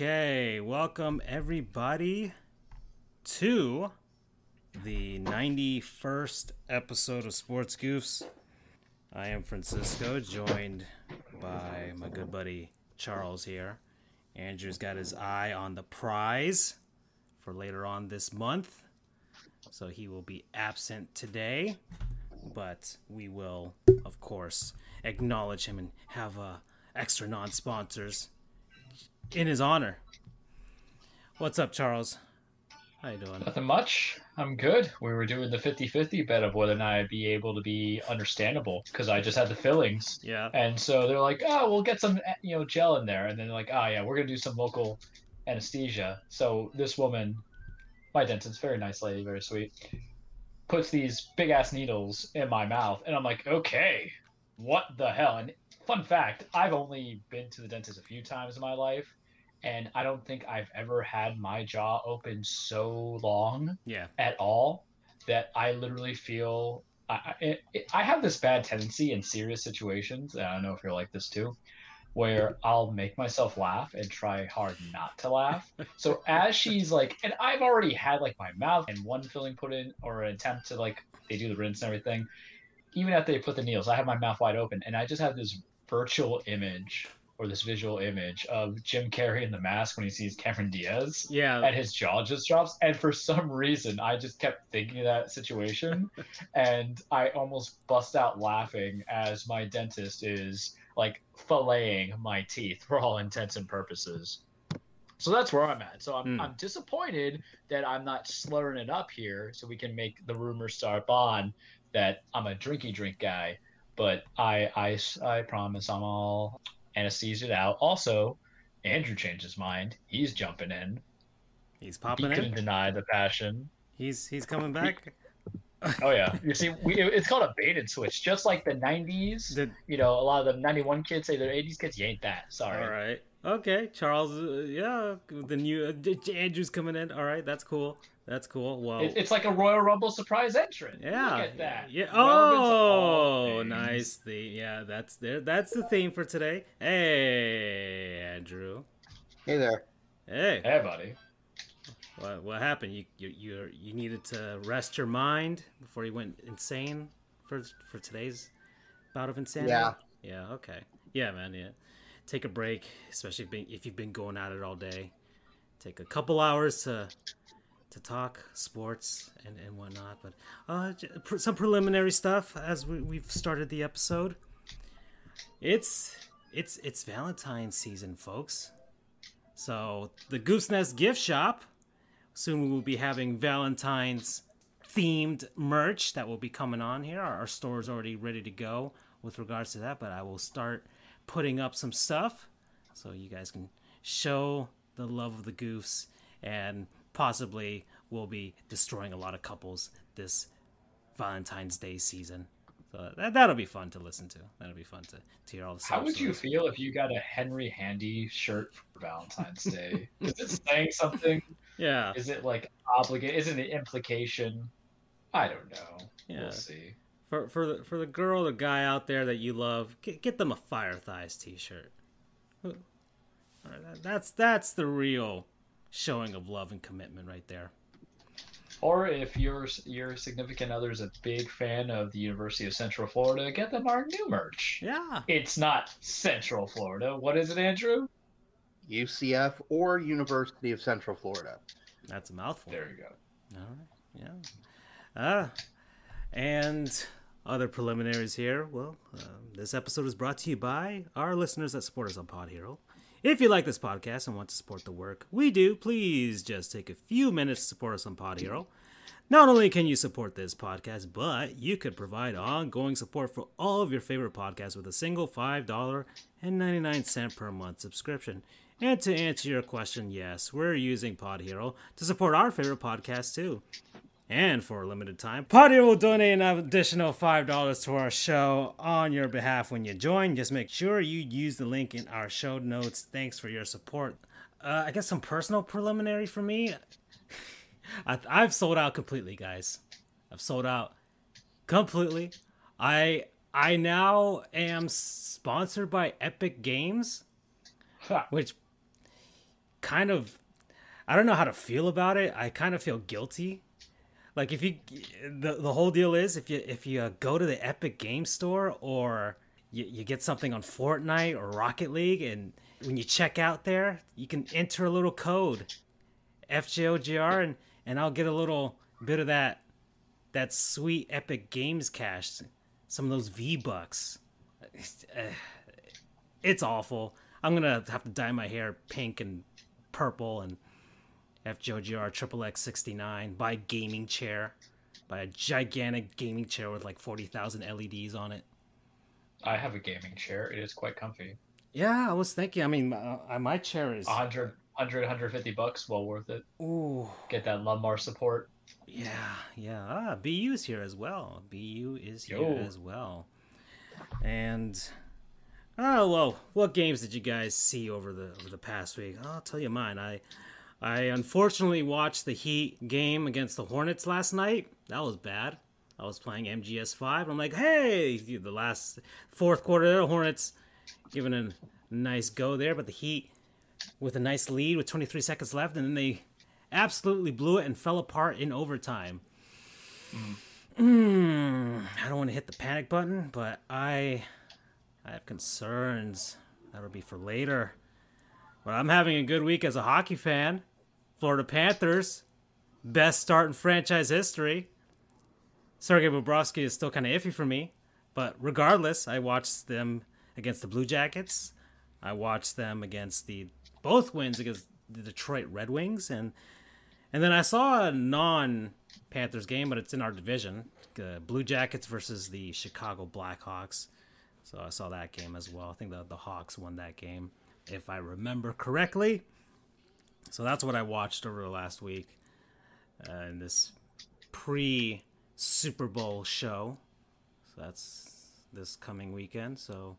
Okay, welcome everybody to the 91st episode of Sports Goofs. I am Francisco, joined by my good buddy Charles here. Andrew's got his eye on the prize for later on this month, so he will be absent today, but we will, of course, acknowledge him and have uh, extra non sponsors in his honor. What's up, Charles? How you doing? Nothing much. I'm good. We were doing the 50-50 bet of whether or not I'd be able to be understandable because I just had the fillings. Yeah. And so they're like, "Oh, we'll get some, you know, gel in there." And then they're like, "Oh yeah, we're gonna do some local anesthesia." So this woman, my dentist, very nice lady, very sweet, puts these big ass needles in my mouth, and I'm like, "Okay, what the hell?" And fun fact, I've only been to the dentist a few times in my life, and I don't think I've ever had my jaw open so long Yeah. at all that I literally feel I, it, it- I have this bad tendency in serious situations. And I don't know if you're like this too, where I'll make myself laugh and try hard not to laugh. So as she's like, and I've already had like my mouth and one filling put in or an attempt to like they do the rinse and everything. Even after they put the needles, I have my mouth wide open and I just have this virtual image or this visual image of Jim Carrey in the mask when he sees Cameron Diaz Yeah. and his jaw just drops. And for some reason, I just kept thinking of that situation, and I almost bust out laughing as my dentist is like filleting my teeth for all intents and purposes. So that's where I'm at. So I'm, Mm. I'm disappointed that I'm not slurring it up here, so we can make the rumor start on that I'm a drinky drink guy. But I, I, I promise I'm all anesthesiaed out. Also, Andrew changed his mind. He's jumping in. He's He popping couldn't in. deny the passion. He's he's coming back. Oh yeah, you see, we, it's called a bait and switch, just like the '90s. Did, You know, a lot of the '91 kids say they're '80s kids. You ain't that. Sorry. all right. Okay, Charles. Uh, yeah, the new uh, Andrew's coming in. All right, that's cool. That's cool. Well, It, it's like a Royal Rumble surprise entrant. yeah. Look at that. Yeah. Relevant Oh, nice. The yeah, that's there. That's the theme for today. Hey, Andrew. Hey there. Hey. Hey, buddy. What what happened? You you you you needed to rest your mind before you went insane for for today's bout of insanity. Yeah. Yeah. Okay. Yeah, man. Yeah. Take a break, especially if you've been going at it all day. Take a couple hours to to talk sports and and whatnot. But uh, some preliminary stuff as we, we've started the episode. It's it's it's Valentine's season, folks. So the Goofs Nest gift shop soon we will be having Valentine's themed merch that will be coming on here. Our, our store is already ready to go with regards to that, but I will start putting up some stuff so you guys can show the love of the goofs and possibly we'll be destroying a lot of couples this Valentine's Day season. So that, that'll be fun to listen to. That'll be fun to, to hear all the How would you feel if you got a Henry Handy shirt for Valentine's Day? Is it saying something? Yeah. Is it like obligate? Isn't it an implication? I don't know. Yeah. We'll see. For for the for the girl, the guy out there that you love, get, get them a Fire Thighs T-shirt. All right, that- That's that's the real showing of love and commitment right there. Or if your your significant other is a big fan of the University of Central Florida, get them our new merch. Yeah, It's not Central Florida. What is it, Andrew? UCF or University of Central Florida. that's a mouthful. There you go. All right, yeah. Uh, and other preliminaries here. Well, um, this episode is brought to you by our listeners that support us on Pod Hero. If you like this podcast and want to support the work we do, please just take a few minutes to support us on Pod Hero. Not only can you support this podcast, but you could provide ongoing support for all of your favorite podcasts with a single $5.99 per month subscription. And to answer your question, yes, we're using Pod Hero to support our favorite podcasts too. And for a limited time, Hero will donate an additional $5 to our show on your behalf when you join. Just make sure you use the link in our show notes. Thanks for your support. Uh, I guess some personal preliminary for me. I, I've sold out completely, guys. I've sold out completely. I I now am sponsored by Epic Games, which kind of I don't know how to feel about it. I kind of feel guilty. Like if you the the whole deal is if you if you uh, go to the Epic Game Store or you, you get something on Fortnite or Rocket League and when you check out there, you can enter a little code FJOJR and and I'll get a little bit of that that sweet Epic Games cash, some of those V bucks. It's awful. I'm gonna have to dye my hair pink and purple and FJOJR Triple X 69 by gaming chair, by a gigantic gaming chair with like 40,000 LEDs on it. I have a gaming chair. It is quite comfy. Yeah, I was thinking. I mean, my, my chair is 100, 100, 150 bucks. Well worth it. Ooh. Get that lumbar support. Yeah, yeah. Ah, BU's here as well. BU is here Yo. as well. And oh well, what games did you guys see over the over the past week? I'll tell you mine. I I unfortunately watched the Heat game against the Hornets last night. That was bad. I was playing MGS5. I'm like, hey, the last fourth quarter, the Hornets giving a nice go there, but the Heat with a nice lead with 23 seconds left, and then they absolutely blew it and fell apart in overtime. Mm, I don't want to hit the panic button, but I I have concerns. That'll be for later. But I'm having a good week as a hockey fan. Florida Panthers, best start in franchise history. Sergei Bobrovsky is still kind of iffy for me, but regardless, I watched them against the Blue Jackets. I watched them against the both wins against the Detroit Red Wings, and and then I saw a non Panthers game, but it's in our division. The Blue Jackets versus the Chicago Blackhawks. So I saw that game as well. I think the, the Hawks won that game, if I remember correctly. So that's what I watched over the last week uh, in this pre Super Bowl show. So that's this coming weekend. So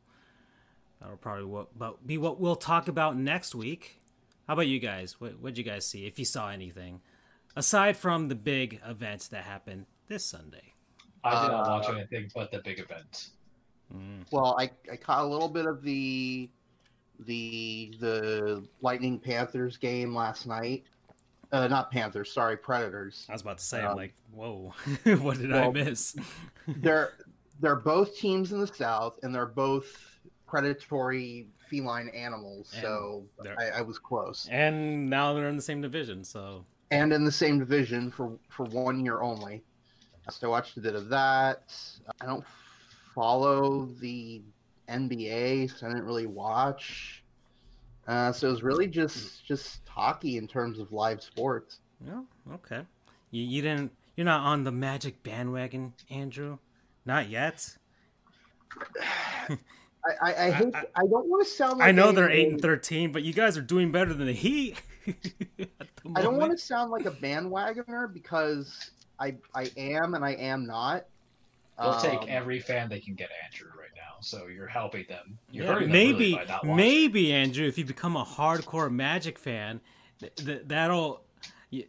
that'll probably what, about be what we'll talk about next week. How about you guys? What what'd you guys see? If you saw anything, aside from the big events that happened this Sunday. I did not Uh, watch anything but the big event. Mm. Well, I, I caught a little bit of the the the Lightning Panthers game last night. Uh, not Panthers, sorry, Predators. I was about to say, I'm Um, like, whoa, what did I miss? they're they're both teams in the South, and they're both predatory feline animals. And so I, I was close. and now they're in the same division, so and in the same division for for one year only. So I watched a bit of that. I don't follow the NBA, so I didn't really watch. Uh, so it was really just just hockey in terms of live sports. yeah, okay. You you didn't you're not on the Magic bandwagon, Andrew? Not yet. I I, I hate. I- I, don't want to sound like I know a- they're eight and thirteen, but you guys are doing better than the Heat. the I don't want to sound like a bandwagoner because I I am and I am not. They'll Um, take every fan they can get, Andrew, right now. So you're helping them. You're Yeah, hurting them maybe, really by not watching. maybe Andrew, if you become a hardcore Magic fan, th- th- that'll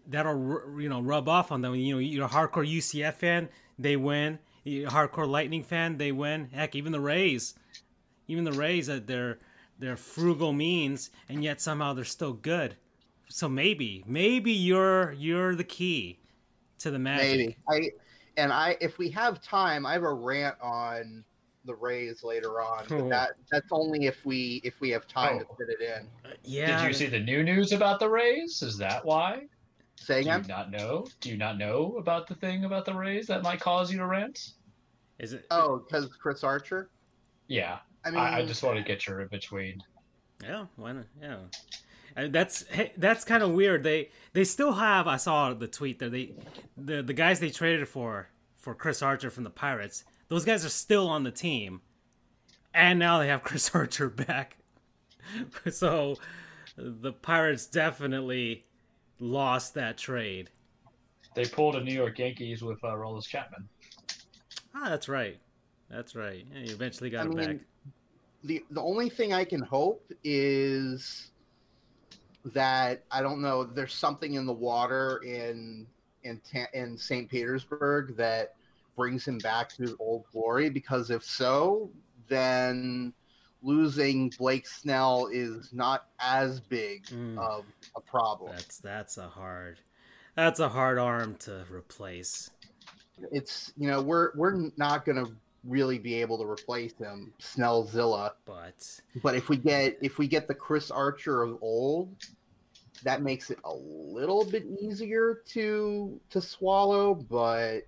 that'll ru- you know rub off on them. You know, you're a hardcore UCF fan, they win. You're a hardcore Lightning fan, they win. Heck, even the Rays, even the Rays at their their frugal means, and yet somehow they're still good. So maybe, maybe you're you're the key to the Magic. Maybe I and I if we have time, I have a rant on the Rays later on. Cool. But that that's only if we if we have time to Oh. fit it in. Uh, Yeah. Did you see the new news about the Rays? Is that why? Say Do you again. not know? Do you not know about the thing about the Rays that might cause you to rant? Is it? Oh, because Chris Archer. Yeah, I mean, I, I just want to get your in between. Yeah, why not? Yeah, and that's hey, that's kind of weird. They they still have. I saw the tweet that They the the guys they traded for for Chris Archer from the Pirates. Those guys are still on the team, and now they have Chris Archer back. so the Pirates definitely lost that trade. They pulled a New York Yankees with uh, Aroldis Chapman. Ah, that's right. That's right. Yeah, you eventually got I it back. mean, the the only thing I can hope is that I don't know. There's something in the water in in in St. Petersburg that brings him back to his old glory. Because if so, then losing Blake Snell is not as big Mm. of a problem. That's that's a hard that's a hard arm to replace. It's you know we're we're not going to really be able to replace him, Snellzilla. But But if we get if we get the Chris Archer of old, that makes it a little bit easier to to swallow, but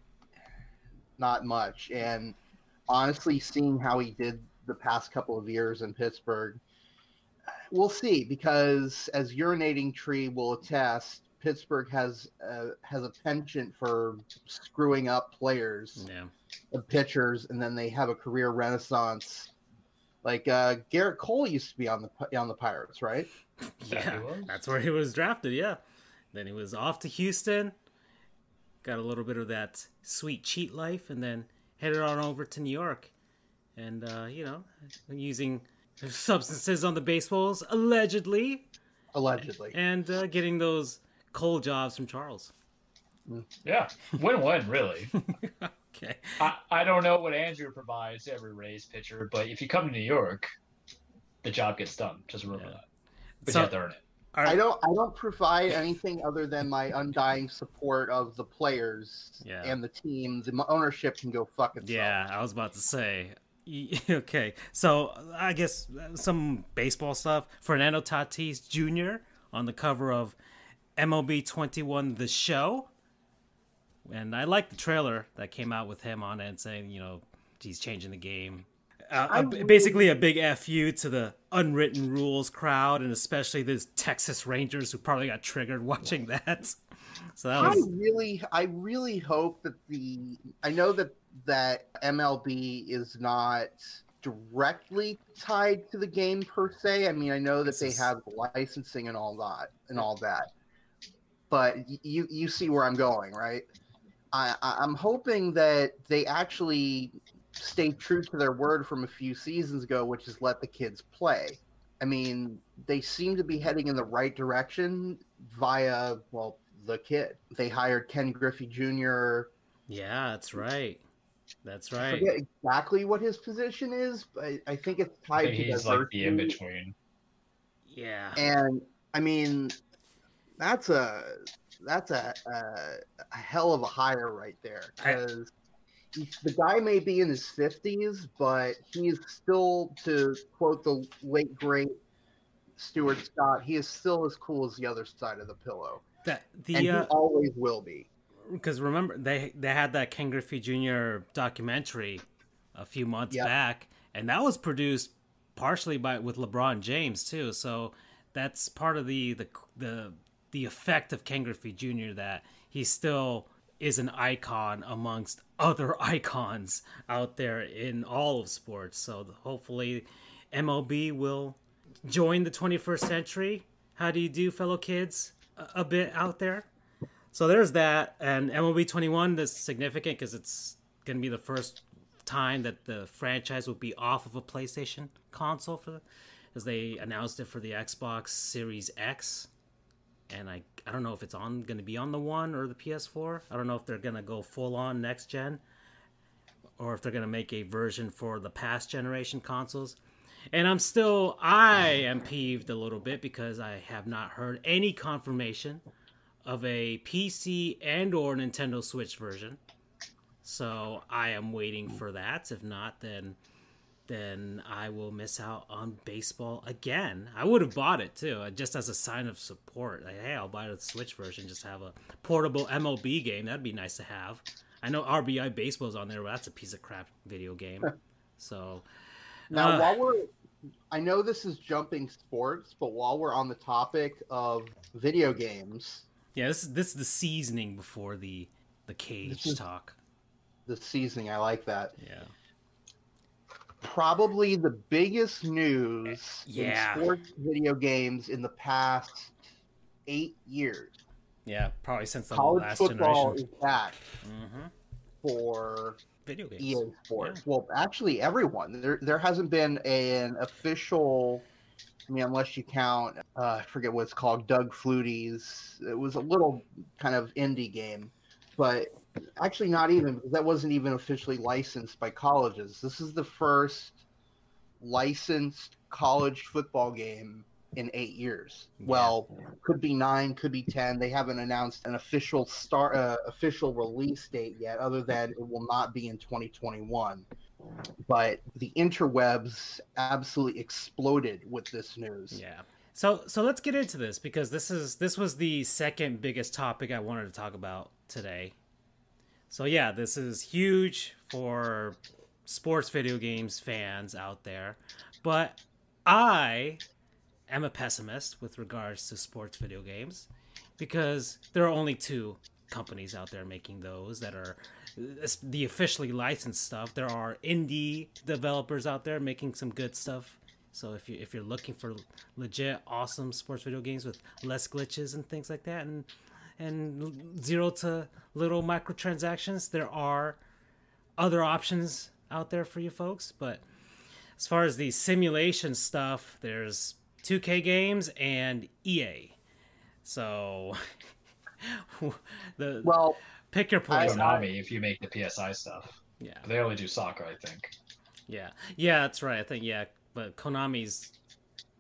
not much. And honestly, seeing how he did the past couple of years in Pittsburgh, we'll see. Because as urinating tree will attest, Pittsburgh has uh, has a penchant for screwing up players yeah. of pitchers, and then they have a career renaissance. Like uh, Gerrit Cole used to be on the on the Pirates, right? Yeah. That's where he was drafted, yeah. Then he was off to Houston, got a little bit of that sweet cheat life, and then headed on over to New York. And, uh, you know, using substances on the baseballs, allegedly, Allegedly. and uh, getting those coal jobs from Charles. Yeah, win-win, really. okay. I, I don't know what Andrew provides every Rays pitcher, but if you come to New York, the job gets done. Just remember Yeah. that. But So- you have to earn it. I don't I don't provide anything other than my undying support of the players Yeah. and the teams. And my ownership can go fuck itself. Yeah, I was about to say. Okay, so I guess uh, some baseball stuff. Fernando Tatis Jr. on the cover of MLB 21 The Show. And I like the trailer that came out with him on it and saying, you know, he's changing the game. Uh, a- basically, a big fu to the unwritten rules crowd, and especially the Texas Rangers who probably got triggered watching that. So that I really I really hope that the I know that that MLB is not directly tied to the game per se. I mean, I know that they have licensing and all that and all that. But you you see where I'm going, right? I I'm hoping that they actually stay true to their word from a few seasons ago, which is let the kids play. I mean, they seem to be heading in the right direction via well the kid. They hired Ken Griffey Jr. yeah, that's right. That's I right. forget exactly what his position is, but I, I think it's I tied think to he's like the in between. Yeah. And I mean, that's a that's a, a, a hell of a hire right there I- because the guy may be in his fifties, but he is still, to quote the late great Stuart Scott, he is still as cool as the other side of the pillow, That and the he uh, always will be. because remember they they had that Ken Griffey Jr. documentary a few months Yep. back, and that was produced partially by with LeBron James too. So that's part of the the the the effect of Ken Griffey Jr. that he's still is an icon amongst other icons out there in all of sports. So hopefully MLB will join the 21st century. How do you do, fellow kids? A, bit out there. So there's that, and MLB 21 is significant because it's going to be the first time that the franchise will be off of a PlayStation console for, as they announced it for the Xbox Series X, and I I don't know if it's on going to be on the one or the PS4. I don't know if they're going to go full on next gen, or if they're going to make a version for the past generation consoles. And I'm still I am peeved a little bit because I have not heard any confirmation of a PC and or Nintendo Switch version. So I am waiting for that. If not, then then I will miss out on baseball again. I would have bought it too, uh, just as a sign of support. Like, hey, I'll buy the Switch version, just have a portable MLB game. That'd be nice to have. I know RBI Baseball's on there, but that's a piece of crap video game. So Now, uh, while we're, I know this is jumping sports, but while we're on the topic of video games, yeah, this is this is the seasoning before the the cage talk. the seasoning, I like that. Yeah. Probably the biggest news Yeah. in sports video games in the past eight years. Yeah, probably since the College last football generation. is back hmm for Video games. EA Sports. Well, actually, everyone. There, there hasn't been an official. I mean, unless you count, uh, I forget what it's called, Doug Flutie's. It was a little kind of indie game, but actually not even because that wasn't even officially licensed by colleges. This is the first licensed college football game in eight years. Well, could be nine, could be ten. They haven't announced an official start, uh, official release date yet, other than it will not be in 2021. But the interwebs absolutely exploded with this news. Yeah. So so let's get into this because this is this was the second biggest topic I wanted to talk about today. So yeah, this is huge for sports video games fans out there. But I am a pessimist with regards to sports video games because there are only two companies out there making those that are the officially licensed stuff. There are indie developers out there making some good stuff. So if you if you're looking for legit awesome sports video games with less glitches and things like that and and zero to little microtransactions, there are other options out there for you folks, but as far as the simulation stuff, there's 2K games and EA. So the well, pick your poison. Konami, if you make the PSI stuff. Yeah, they only do soccer, I think. Yeah, yeah, that's right. I think yeah, but Konami's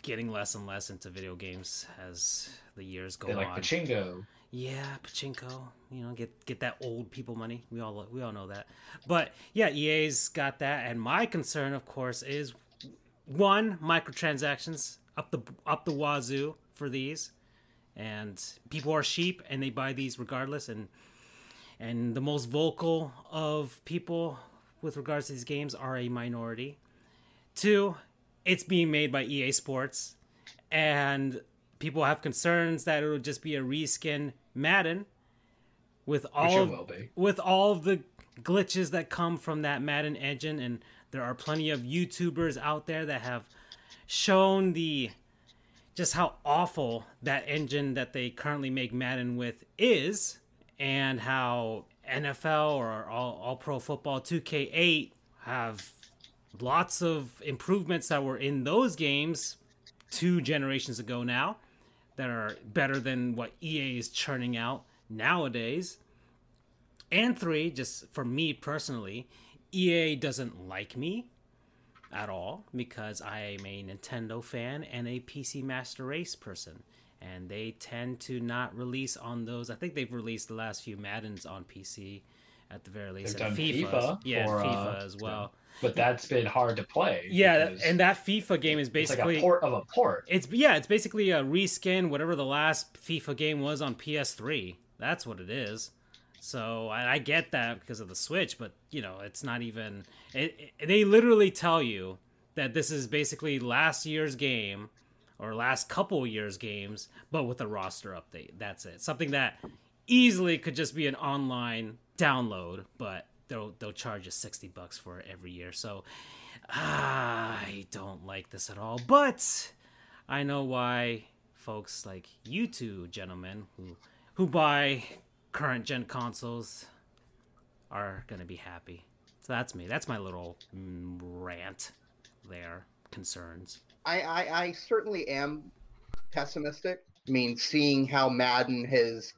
getting less and less into video games as the years go they like on. Pachinko. Yeah, pachinko. You know, get get that old people money. We all we all know that. But yeah, EA's got that, and my concern, of course, is one microtransactions up the up the wazoo for these, and people are sheep and they buy these regardless. And and the most vocal of people with regards to these games are a minority. Two, it's being made by EA Sports, and people have concerns that it'll just be a reskin Madden with all of, with all of the glitches that come from that Madden engine and there are plenty of YouTubers out there that have shown the just how awful that engine that they currently make Madden with is and how NFL or all, all pro football 2K8 have lots of improvements that were in those games two generations ago now that are better than what EA is churning out nowadays. And three, just for me personally, EA doesn't like me at all because I am a Nintendo fan and a PC Master Race person. And they tend to not release on those. I think they've released the last few Maddens on PC at the very least. They've done FIFA, FIFA yeah, for, FIFA uh, as well. But that's been hard to play. Yeah, and that FIFA game is basically like a port of a port. It's yeah, it's basically a reskin whatever the last FIFA game was on PS3. That's what it is. So I, I get that because of the Switch, but you know, it's not even. It, it, they literally tell you that this is basically last year's game or last couple years games, but with a roster update. That's it. Something that easily could just be an online download, but they'll they'll charge you sixty bucks for it every year. So I don't like this at all. But I know why folks like you two gentlemen who who buy current gen consoles are gonna be happy. So that's me. That's my little mm, rant there. Concerns. I, I, I certainly am pessimistic. I mean, seeing how Madden has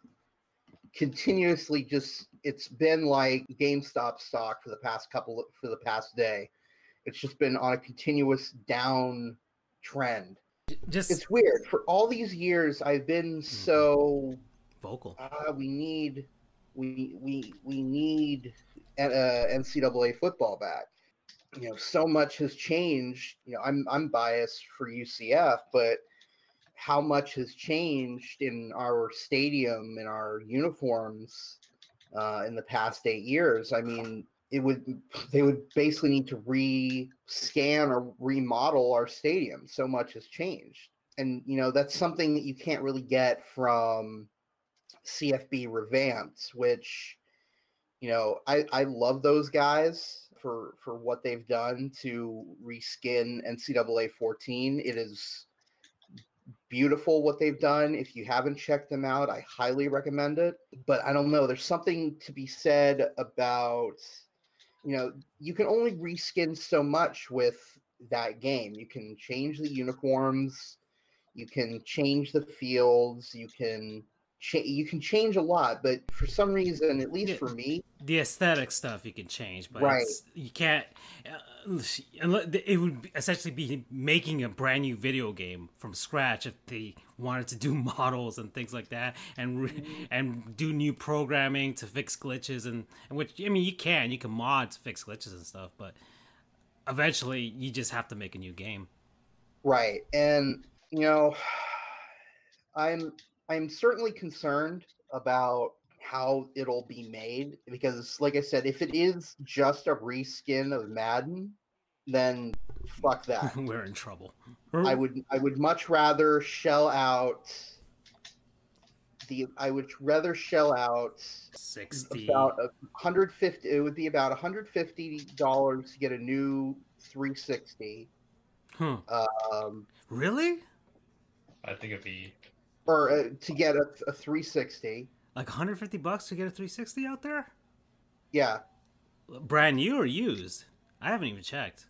continuously just it's been like GameStop stock for the past couple for the past day. It's just been on a continuous down trend. Just it's weird. For all these years, I've been mm-hmm. so vocal. Uh, we need we we we need uh, NCAA football back. You know, so much has changed. You know, I'm I'm biased for UCF, but how much has changed in our stadium in our uniforms uh, in the past eight years. I mean, it would they would basically need to re-scan or remodel our stadium. So much has changed, and you know that's something that you can't really get from CFB revamped, which you know I I love those guys for for what they've done to reskin NCAA 14. It is beautiful what they've done. If you haven't checked them out, I highly recommend it. But I don't know, there's something to be said about, you know, you can only reskin so much with that game. You can change the uniforms, you can change the fields, you can cha- you can change a lot, but for some reason, at least for me, the aesthetic stuff you can change, but right. you can't. Uh, it would essentially be making a brand new video game from scratch if they wanted to do models and things like that and and do new programming to fix glitches and, and which I mean you can you can mod to fix glitches and stuff but eventually you just have to make a new game. Right and you know i'm i'm certainly concerned about how it'll be made because like i said if it is just a reskin of madden then fuck that. We're in trouble. I would i would much rather shell out the i would rather shell out 60 about 150 it would be about 150 dollars to get a new 360 huh. um really? I think it'd be or uh, to get a, a 360 like 150 bucks to get a 360 out there yeah brand new or used i haven't even checked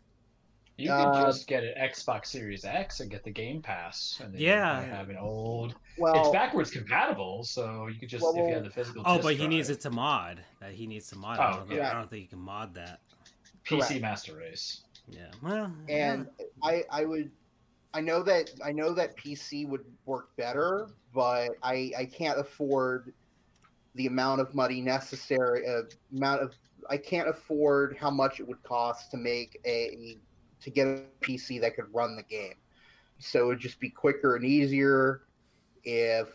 you Uh, could just get an Xbox Series X and get the Game Pass, and then Yeah. you have an old. well it's backwards compatible, so you could just Well, if you have the physical. oh disc but he drive, needs it to mod that he needs to mod I, Oh, don't know, yeah. I don't think you can mod that PC correct. Master Race. yeah well and I I would I know that I know that PC would work better, but I I can't afford the amount of money necessary uh, amount of I can't afford how much it would cost to make a to get a PC that could run the game. So it would just be quicker and easier if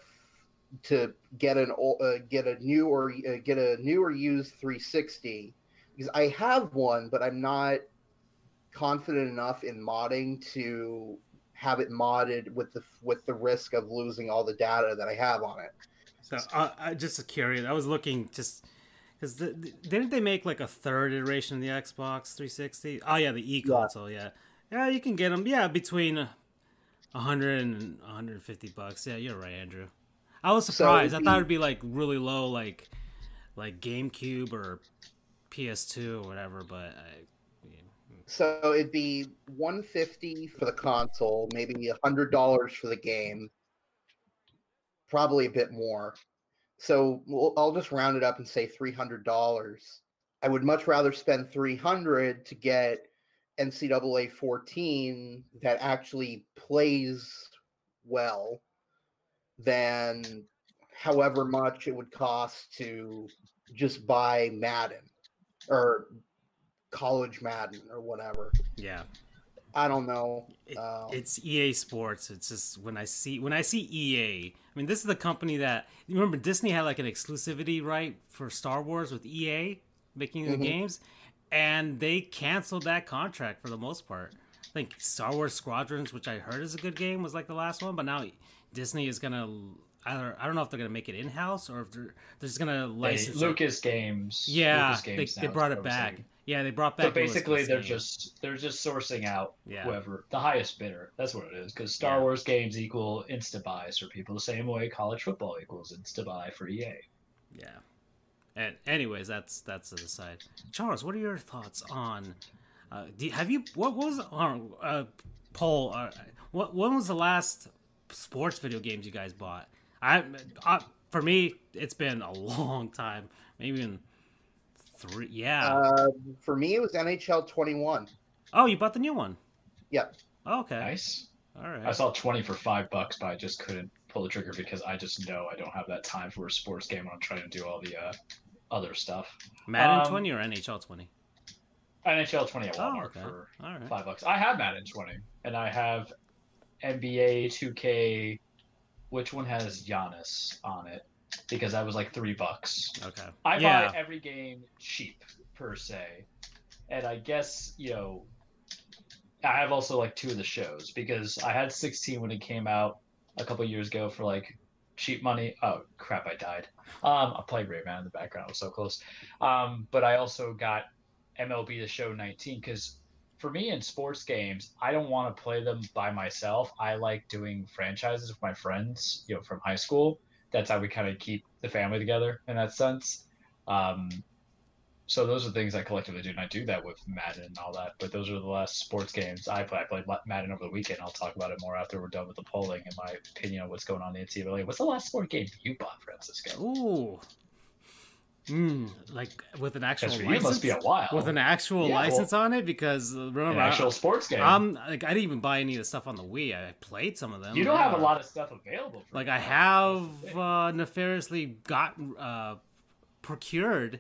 to get an uh, get a new or uh, get a new or used 360 because I have one, but I'm not confident enough in modding to have it modded with the with the risk of losing all the data that I have on it. So uh, I just curious. I was looking just because the, the- didn't they make like a third iteration of the Xbox 360? Oh yeah, the e console. Yeah. yeah, you can get them. Yeah, between 100 and 150 bucks. Yeah, you're right, Andrew. I was So surprised. I thought it'd be like really low, like like GameCube or PS2 or whatever. But I, So it'd be 150 for the console, maybe hundred dollars for the game, probably a bit more. So we'll, I'll just round it up and say three hundred dollars. I would much rather spend three hundred to get NCAA 14 that actually plays well than however much it would cost to just buy Madden or college Madden or whatever. yeah, I don't know. It- Um, it's EA Sports. It's just when I see when I see EA. I mean, this is the company that you remember Disney had like an exclusivity right for Star Wars with EA making the Mhm. games, and they canceled that contract for the most part. I think Star Wars Squadrons, which I heard is a good game, was like the last one, but now Disney is gonna. I don't, I don't know if they're gonna make it in house or if they're they're just gonna Hey, license. it. Lucas Games. Yeah, Lucas they, Games they now brought it back. overseeing. Yeah, they brought back. So basically, they're just they're just sourcing out Yeah. whoever the highest bidder. That's what it is. Because Star Yeah. Wars games equal insta buys for people the same way college football equals insta buy for EA. Yeah. And anyways, that's that's an aside. Charles, what are your thoughts on? Uh, do you, have you what was uh, uh, Paul? Uh, what when was the last sports video games you guys bought? I, I for me, it's been a long time. Maybe even three. Yeah. uh, for me, it was NHL 21. oh, you bought the new one. Yep. Okay. Nice. All right. I saw twenty for five bucks, but I just couldn't pull the trigger because I just know I don't have that time for a sports game. when I'm trying to do all the uh, other stuff. Madden um, twenty or NHL twenty? NHL 20 at Oh, Walmart okay. for All right. five bucks. I have Madden 20, and I have NBA 2K. Which one has Giannis on it? Because that was like three bucks. Okay. I yeah. buy every game cheap per se, and I guess you know. I have also like two of the shows because I had 16 when it came out a couple years ago for like cheap money. Oh crap! I died. Um, I played Rayman in the background. I was so close. Um, but I also got MLB The Show 19 because for me in sports games, I don't want to play them by myself. I like doing franchises with my friends, you know, from high school. That's how we kind of keep the family together in that sense. Um, so those are things I collectively do, and I do that with Madden and all that. But those are the last sports games I play. I played Madden over the weekend. I'll talk about it more after we're done with the polling and my opinion on what's going on in the NCAA. What's the last sport game you bought, Francisco? Ooh. Mm, like with an actual Because for license. you must be a while. with an actual Yeah, well, license on it because uh, remember an I- actual sports game. I'm like I didn't even buy any of the stuff on the Wii. I played some of them. you don't have a lot of stuff available. For Like. I have uh, nefariously gotten uh, procured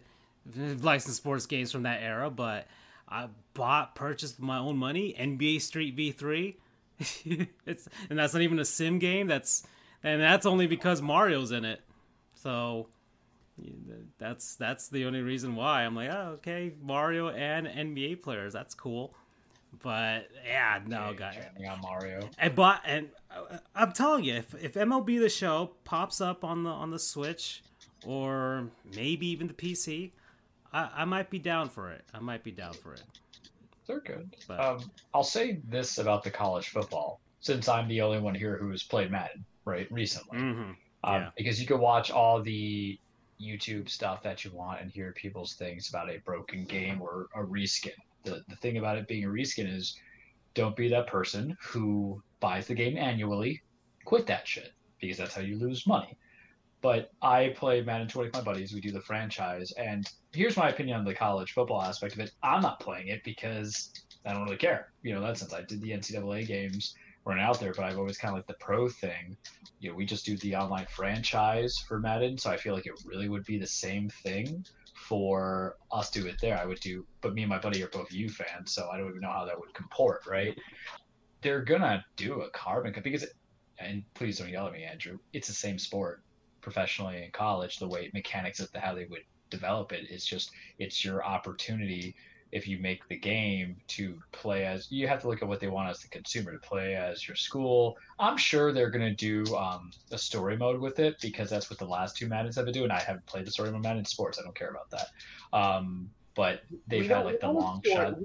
licensed sports games from that era, but I bought purchased with my own money NBA Street V3. it's and that's not even a sim game. That's and that's only because Mario's in it. So that's that's the only reason why I'm like, oh, okay, Mario and NBA players. That's cool. But yeah, no, Okay, guy. on Mario. And but and uh, I'm telling you, if if MLB the Show pops up on the on the Switch or maybe even the PC, I, I might be down for it. I might be down for it. They're good. But Um, I'll say this about the college football, since I'm the only one here who has played Madden, right, recently. mhm. Um, yeah. Because you can watch all the YouTube stuff that you want and hear people's things about a broken game or a reskin. The, the thing about it being a reskin is don't be that person who buys the game annually, quit that shit, because that's how you lose money. But I play Madden 20 with my buddies. We do the franchise. And here's my opinion on the college football aspect of it. I'm not playing it because I don't really care. You know, that since I did the NCAA games, weren't out there, but I've always kind of like the pro thing you know, we just do the online franchise for Madden, so I feel like it really would be the same thing for us to do it there. I would do, but me and my buddy are both U fans, so I don't even know how that would comport, right? They're gonna do a carbon co- because, and please don't yell at me, Andrew. It's the same sport, professionally in college. The way mechanics of the, how they would develop it's just it's your opportunity if you make the game to play as you have to look at what they want as the consumer to play as your school. I'm sure they're gonna do um, a story mode with it because that's what the last two Maddens have been doing. And i haven't played the story mode Madden sports. I don't care about that. Um, but they've We had like the long story- shot.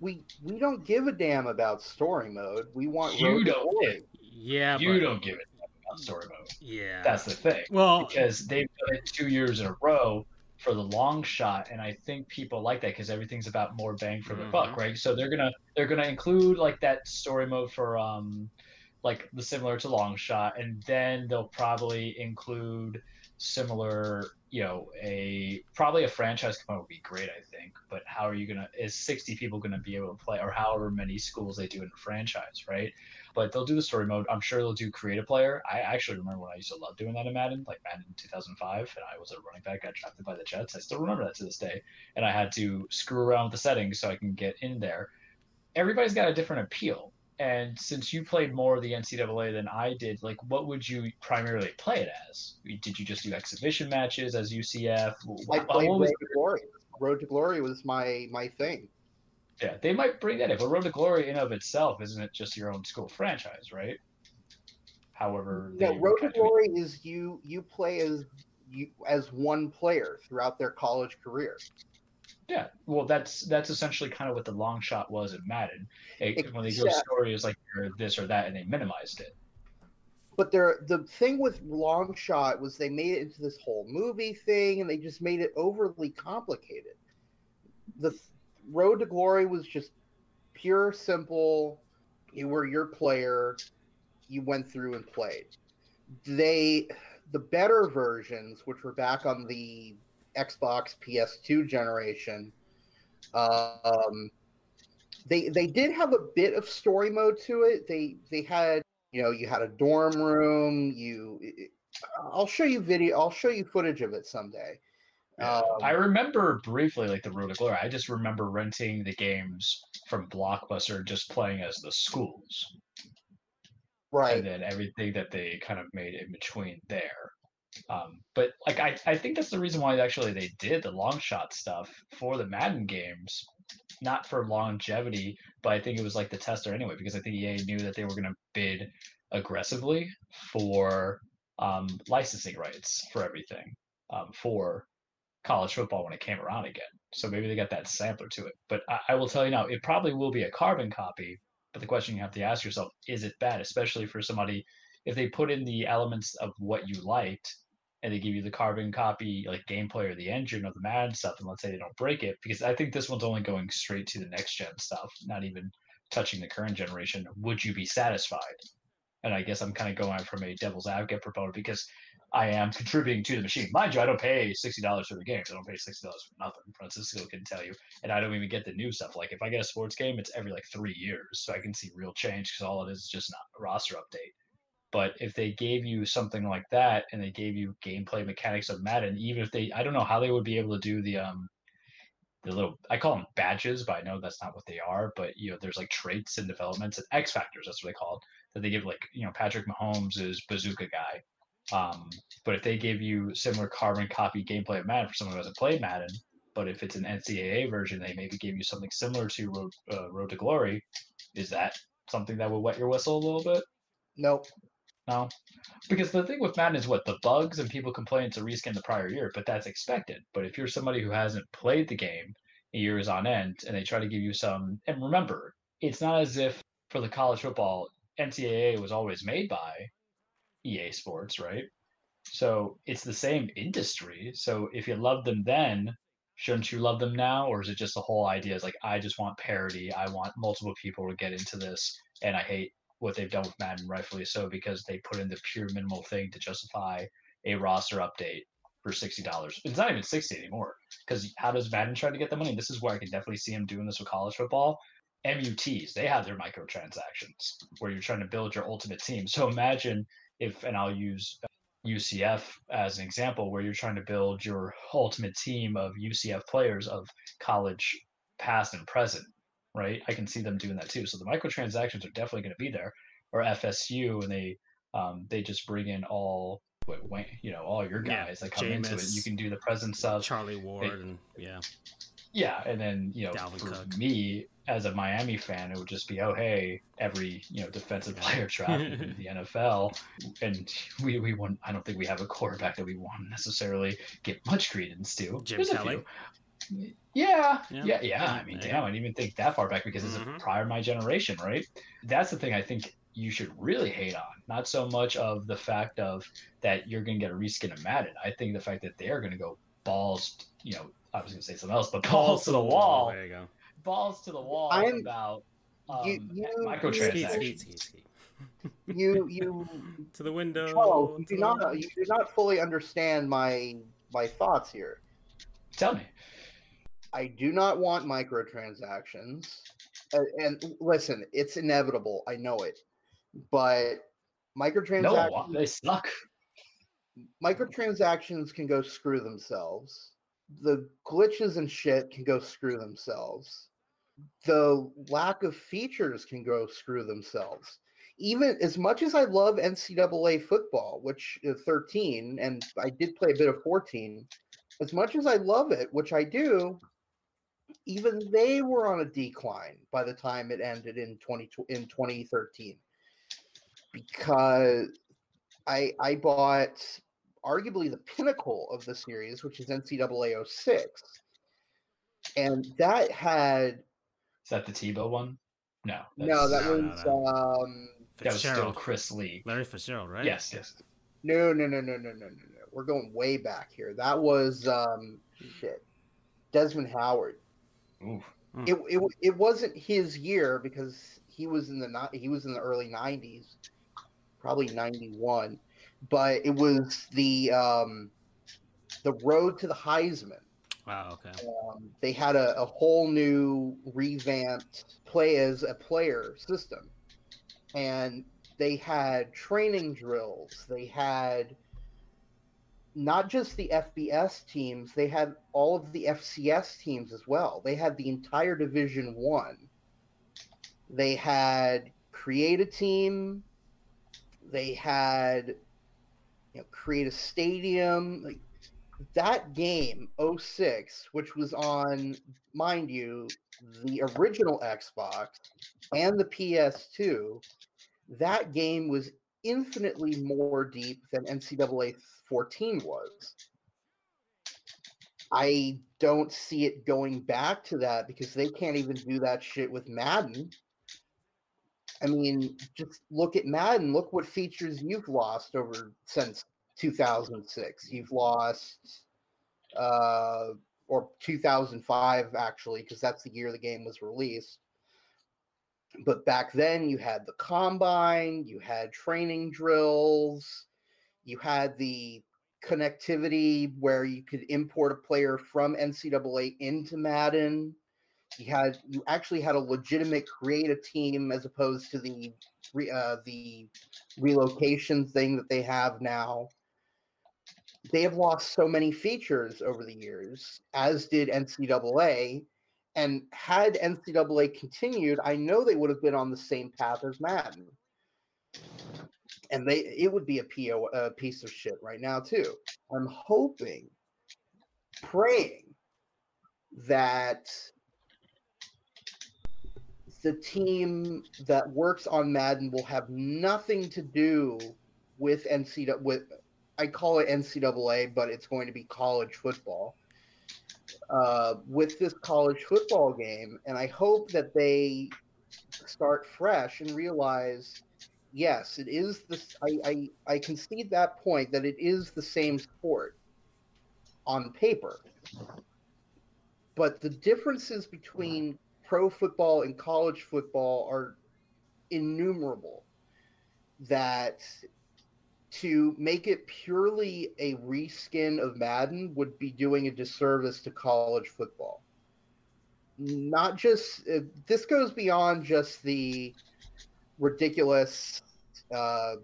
We we don't give a damn about story mode. We want You road don't glory. yeah, You but, don't give it about story mode. Yeah. That's the thing. well, because they've done it two years in a row for the long shot and i think people like that because everything's about more bang for the Mhm. buck right so they're gonna they're gonna include like that story mode for um like the similar to long shot and then they'll probably include similar you know a probably a franchise component would be great i think but how are you gonna is 60 people gonna be able to play or however many schools they do in a franchise right but they'll do the story mode. I'm sure they'll do creative player. I actually remember when I used to love doing that in Madden, like Madden 2005, and I was a running back, got drafted by the Jets. I still remember that to this day. And I had to screw around with the settings so I can get in there. Everybody's got a different appeal. And since you played more of the NCAA than I did, like what would you primarily play it as? Did you just do exhibition matches as UCF? I played Road to Glory. Road to Glory was my my thing. Yeah, they might bring that in, but Road to Glory in of itself isn't it just your own school franchise, right? However, No, Road to Glory is you you play as you as one player throughout their college career. Yeah, well, that's that's essentially kind of what the long shot was in Madden. It, when they Except- story is like you're this or that, and they minimized it. But there, the thing with Long Shot was they made it into this whole movie thing, and they just made it overly complicated. The Road to Glory was just pure, simple. You were your player. You went through and played. They, the better versions, which were back on the Xbox PS2 generation, um, they they did have a bit of story mode to it. They they had you know you had a dorm room. You, I'll show you video. I'll show you footage of it someday. Um, I remember briefly like the Road to Glory. I just remember renting the games from Blockbuster, just playing as the schools, right. and then everything that they kind of made in between there. Um, but like I, I think that's the reason why actually they did the long shot stuff for the Madden games, not for longevity, but I think it was like the tester anyway, because I think EA knew that they were going to bid aggressively for um, licensing rights for everything um, for college football when it came around again. So maybe they got that sampler to it. But I, I will tell you now, it probably will be a carbon copy. But the question you have to ask yourself is it bad, especially for somebody if they put in the elements of what you liked and they give you the carbon copy, like gameplay or the engine or the Madden stuff, and let's say they don't break it, because I think this one's only going straight to the next gen stuff, not even touching the current generation. Would you be satisfied? And I guess I'm kind of going from a devil's advocate proponent because I am contributing to the machine. Mind you, I don't pay sixty dollars for the games. I don't pay sixty dollars for nothing. Francisco can tell you, and I don't even get the new stuff. Like if I get a sports game, it's every like three years, so I can see real change because all it is is just not a roster update. But if they gave you something like that and they gave you gameplay mechanics of Madden, even if they, I don't know how they would be able to do the um the little I call them badges, but I know that's not what they are. But you know, there's like traits and developments and X factors. That's what they call it. That they give like you know Patrick Mahomes is bazooka guy. Um, but if they give you similar carbon copy gameplay of Madden for someone who hasn't played Madden, but if it's an NCAA version, they maybe give you something similar to Road, uh, Road to Glory. Is that something that would wet your whistle a little bit? Nope. No, because the thing with Madden is what the bugs and people complain it's a reskin the prior year, but that's expected. But if you're somebody who hasn't played the game years on end and they try to give you some, and remember, it's not as if for the college football NCAA was always made by EA Sports, right? So it's the same industry. So if you loved them then, shouldn't you love them now? Or is it just the whole idea is like, I just want parity. I want multiple people to get into this. And I hate what they've done with Madden, rightfully so, because they put in the pure minimal thing to justify a roster update for sixty dollars. It's not even sixty anymore. Because how does Madden try to get the money? This is where I can definitely see him doing this with college football. MUTs, they have their microtransactions where you're trying to build your ultimate team. So imagine if, and I'll use UCF as an example, where you're trying to build your ultimate team of UCF players of college past and present right? I can see them doing that too. So the microtransactions are definitely going to be there. Or FSU, and they um, they just bring in all you know all your guys yeah, that come Jameis, into it. You can do the presence of Charlie Ward, they, and yeah, yeah, and then you know Dalvin for Cook. me as a Miami fan, it would just be oh hey every you know defensive player draft in the NFL, and we we want I don't think we have a quarterback that we want to necessarily get much credence to. Jim Kelly. Yeah, yeah, yeah, yeah. I mean, damn, I didn't even think that far back because mm-hmm. it's prior my generation, right? That's the thing I think you should really hate on. Not so much of the fact of that you're going to get a reskin of Madden. I think the fact that they're going to go balls, you know, I was going to say something else, but balls, balls to the wall. There you go. Balls to the wall I'm, about um, you, you, microtransactions. you you to the window. Oh, you do not you do not fully understand my my thoughts here. Tell me. I do not want microtransactions. Uh, and listen, it's inevitable. I know it. But microtransactions. No, they suck. Microtransactions can go screw themselves. The glitches and shit can go screw themselves. The lack of features can go screw themselves. Even as much as I love NCAA football, which is uh, 13, and I did play a bit of 14, as much as I love it, which I do, even they were on a decline by the time it ended in 20 in 2013 because I I bought arguably the pinnacle of the series, which is NCAA 06. And that had Is that the Tebow one? No. No, that no, was no, no. um that was still Chris Leak. Larry Fitzgerald, right? Yes, yes. No, no, no, no, no, no, no, no. We're going way back here. That was um shit. Desmond Howard. Oof. Hmm. It, it it wasn't his year because he was in the he was in the early '90s, probably '91, but it was the um, the road to the Heisman. Wow. Okay. Um, they had a, a whole new revamped play as a player system, and they had training drills. They had not just the FBS teams, they had all of the FCS teams as well. They had the entire Division One. They had create a team. They had you know create a stadium. Like that game 06, which was on, mind you, the original Xbox and the PS2. That game was infinitely more deep than NCAA 14 was. I don't see it going back to that because they can't even do that shit with Madden. I mean, just look at Madden. Look what features you've lost over since 2006. You've lost, uh, or 2005 actually, because that's the year the game was released. But back then, you had the combine, you had training drills, You had the connectivity where you could import a player from NCAA into Madden. You had you actually had a legitimate creative team as opposed to the uh, the relocation thing that they have now. They have lost so many features over the years, as did NCAA. And had NCAA continued, I know they would have been on the same path as Madden and they it would be a PO a piece of shit right now too. I'm hoping, praying that the team that works on Madden will have nothing to do with NCAA. With I call it NCAA, but it's going to be college football. Uh, with this college football game, and I hope that they start fresh and realize yes, it is this. I, I I concede that point that it is the same sport on paper, but the differences between pro football and college football are innumerable. That to make it purely a reskin of Madden would be doing a disservice to college football. Not just uh, this goes beyond just the ridiculous. Uh,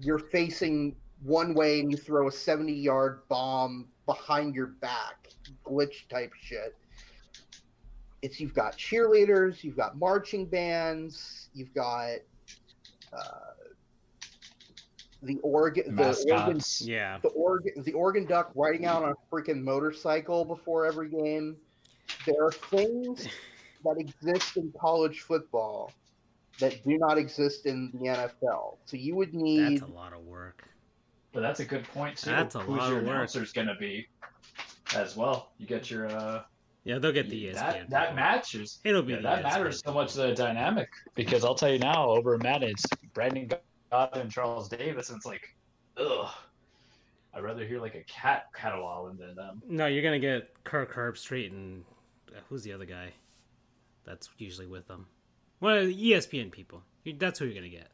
you're facing one way and you throw a 70 yard bomb behind your back, glitch type shit. It's you've got cheerleaders, you've got marching bands, you've got uh, the Oregon, the Oregon, yeah, the Oregon, the Oregon Duck riding out on a freaking motorcycle before every game. There are things that exist in college football that do not exist in the NFL. So you would need That's a lot of work. But that's a good point too. That's a Who's lot your of work. announcer's going to be as well? You get your uh, Yeah, they'll get the ESPN. that that matches. It'll be Yeah, the that ESPN matters so much the dynamic because I'll tell you now over in Madden it's Brandon Gaudin and Charles Davis and it's like, ugh. I'd rather hear like a cat cataloging than them. No, you're gonna get Kirk Herbstreit and uh, who's the other guy? That's usually with them. Well, the E ESPN people. That's who you're gonna get.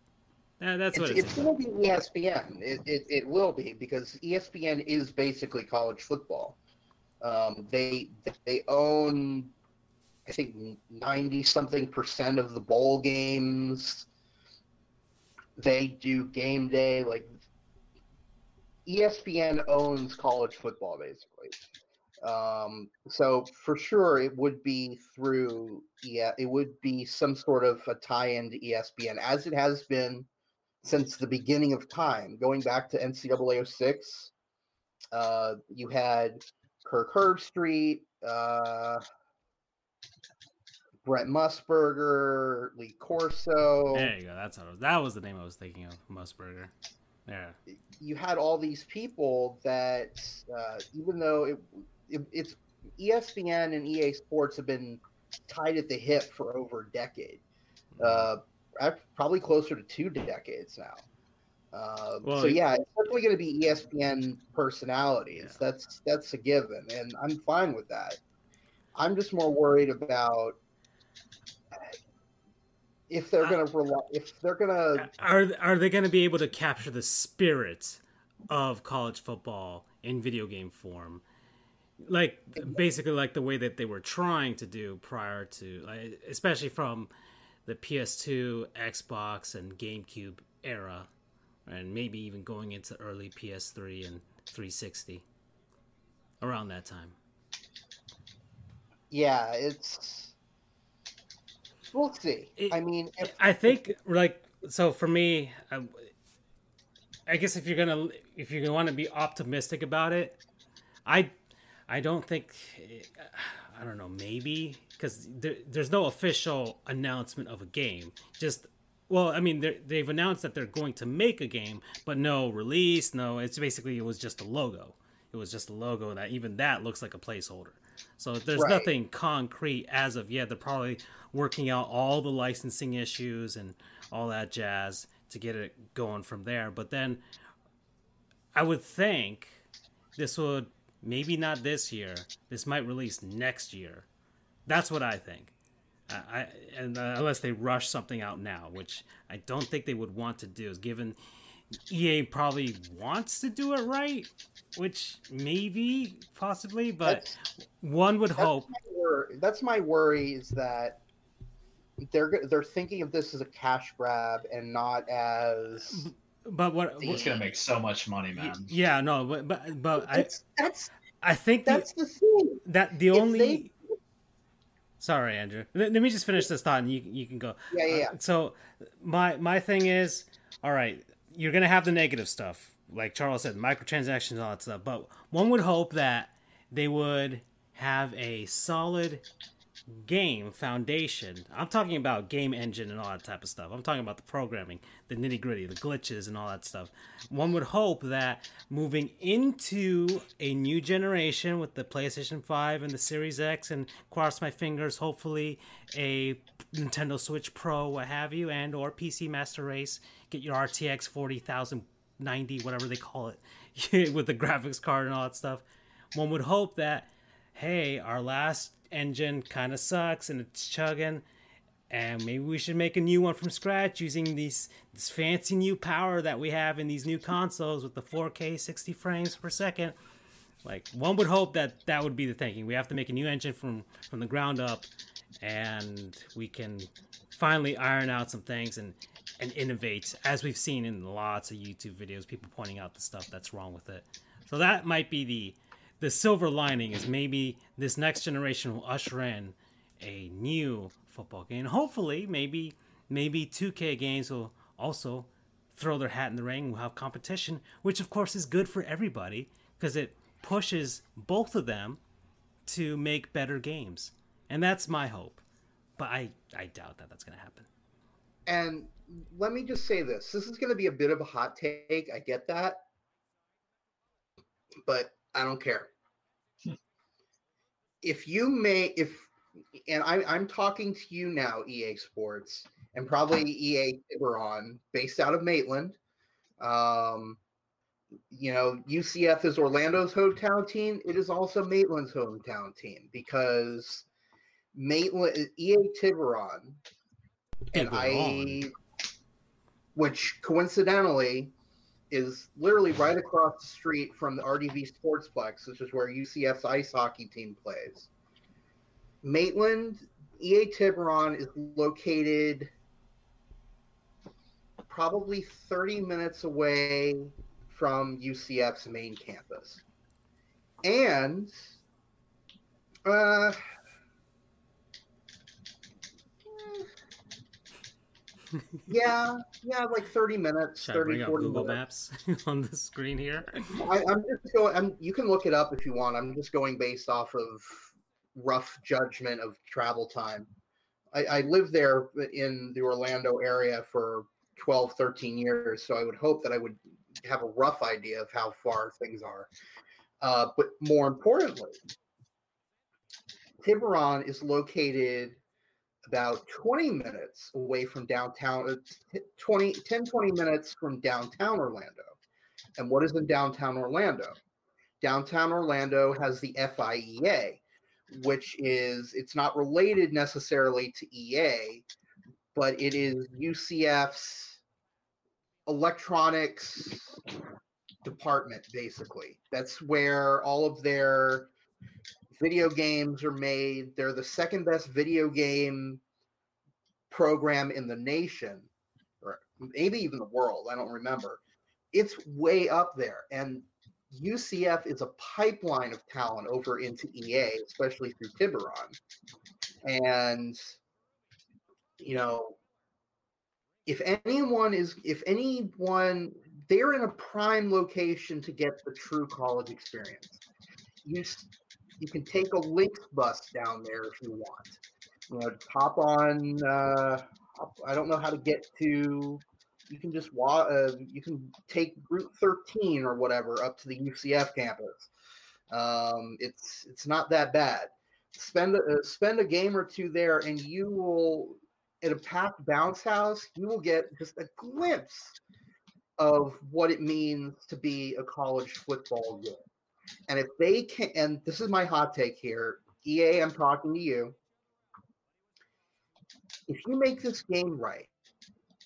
Uh, that's what it's, it's. it's going to be ESPN. It, it, it will be because ESPN is basically college football. Um, they they own, I think, ninety something percent of the bowl games. They do game day. Like ESPN owns college football basically. Um, so for sure, it would be through yeah, it would be some sort of a tie-in to ESPN, as it has been since the beginning of time, going back to NCAA 06. Uh, you had Kirk Herbstreit, uh, Brent Musburger, Lee Corso. There you go. That's was, that was the name I was thinking of. Musburger. Yeah. You had all these people that, uh, even though it, it, it's ESPN and EA Sports have been tied at the hip for over a decade. Uh, probably closer to two decades now. Uh, Well, so yeah, it's definitely going to be ESPN personalities. Yeah. That's that's a given, and I'm fine with that. I'm just more worried about if they're Uh, going to rely, if they're going to Are are they going to be able to capture the spirit of college football in video game form? Like basically like the way that they were trying to do prior to like, especially from the PS2, Xbox and GameCube era and maybe even going into early PS3 and 360 around that time. yeah, it's we'll see. It- I mean, if, I think like so for me, I, I guess if you're gonna if you want to be optimistic about it, I I don't think I don't know maybe because there, there's no official announcement of a game. Just well, I mean they've announced that they're going to make a game, but no release. No, it's basically it was just a logo. It was just a logo, that even that looks like a placeholder. So there's Right. nothing concrete as of yet. They're probably working out all the licensing issues and all that jazz to get it going from there. But then I would think this would maybe not this year. This might release next year. That's what I think. I, I and uh, unless they rush something out now, which I don't think they would want to do, is given EA probably wants to do it right, which maybe possibly, but that's, one would hope. My that's my worry is that they're they're thinking of this as a cash grab and not as. But what? It's gonna make so much money, man. Yeah, no, but but but that's, I that's I think that's the, the thing that the if only. They... Sorry, Andrew. Let, let, me just finish this thought, and you you can go. Yeah, yeah. Uh, so my my thing is, all right, you're gonna have the negative stuff, like Charles said, microtransactions, all that stuff. But one would hope that they would have a solid game foundation. I'm talking about game engine and all that type of stuff. I'm talking about the programming, the nitty gritty, the glitches, and all that stuff. One would hope that moving into a new generation with the PlayStation 5 and the Series X, and cross my fingers, hopefully a Nintendo Switch Pro, what have you, and or PC Master Race, get your RTX 4090, whatever they call it, with the graphics card and all that stuff. One would hope that, hey, our last engine kind of sucks and it's chugging and maybe we should make a new one from scratch using these this fancy new power that we have in these new consoles with the 4K 60 frames per second. Like one would hope that that would be the thinking. We have to make a new engine from from the ground up, and we can finally iron out some things and and innovate, as we've seen in lots of YouTube videos, people pointing out the stuff that's wrong with it. So that might be the the silver lining is maybe this next generation will usher in a new football game. Hopefully, maybe maybe 2K games will also throw their hat in the ring. We'll have competition, which of course is good for everybody because it pushes both of them to make better games, and that's my hope. But I I doubt that that's going to happen. And let me just say this: this is going to be a bit of a hot take. I get that, but I don't care if you may if and I, I'm talking to you now, EA Sports, and probably EA Tiburon, based out of Maitland. Um, you know, UCF is Orlando's hometown team. It is also Maitland's hometown team because Maitland, EA Tiburon, and I, which coincidentally is literally right across the street from the RDV Sportsplex, which is where UCF's ice hockey team plays. Maitland, EA Tiburon is located probably 30 minutes away from UCF's main campus. And uh, yeah, yeah, like 30 minutes, Should 30, I bring 40 up Google minutes. Maps on the screen here. I, am just going, I'm, you can look it up if you want. I'm just going based off of rough judgment of travel time. I, I lived there in the Orlando area for 12, 13 years, so I would hope that I would have a rough idea of how far things are. Uh, but more importantly, Tiburon is located about 20 minutes away from downtown, uh, 20, 10, 20 minutes from downtown Orlando. And what is in downtown Orlando? Downtown Orlando has the FIEA, which is, it's not related necessarily to EA, but it is UCF's electronics department, basically. That's where all of their video games are made. They're the second best video game program in the nation, or maybe even the world. I don't remember. It's way up there. And UCF is a pipeline of talent over into EA, especially through Tiburon. And, you know, if anyone is, if anyone, they're in a prime location to get the true college experience. You you can take a Lynx bus down there if you want. You know, hop on. Uh, I don't know how to get to. You can just walk. Uh, you can take Route 13 or whatever up to the UCF campus. Um, it's it's not that bad. Spend a, uh, spend a game or two there, and you will at a packed bounce house. You will get just a glimpse of what it means to be a college football game. And if they can, and this is my hot take here, EA, I'm talking to you. If you make this game right,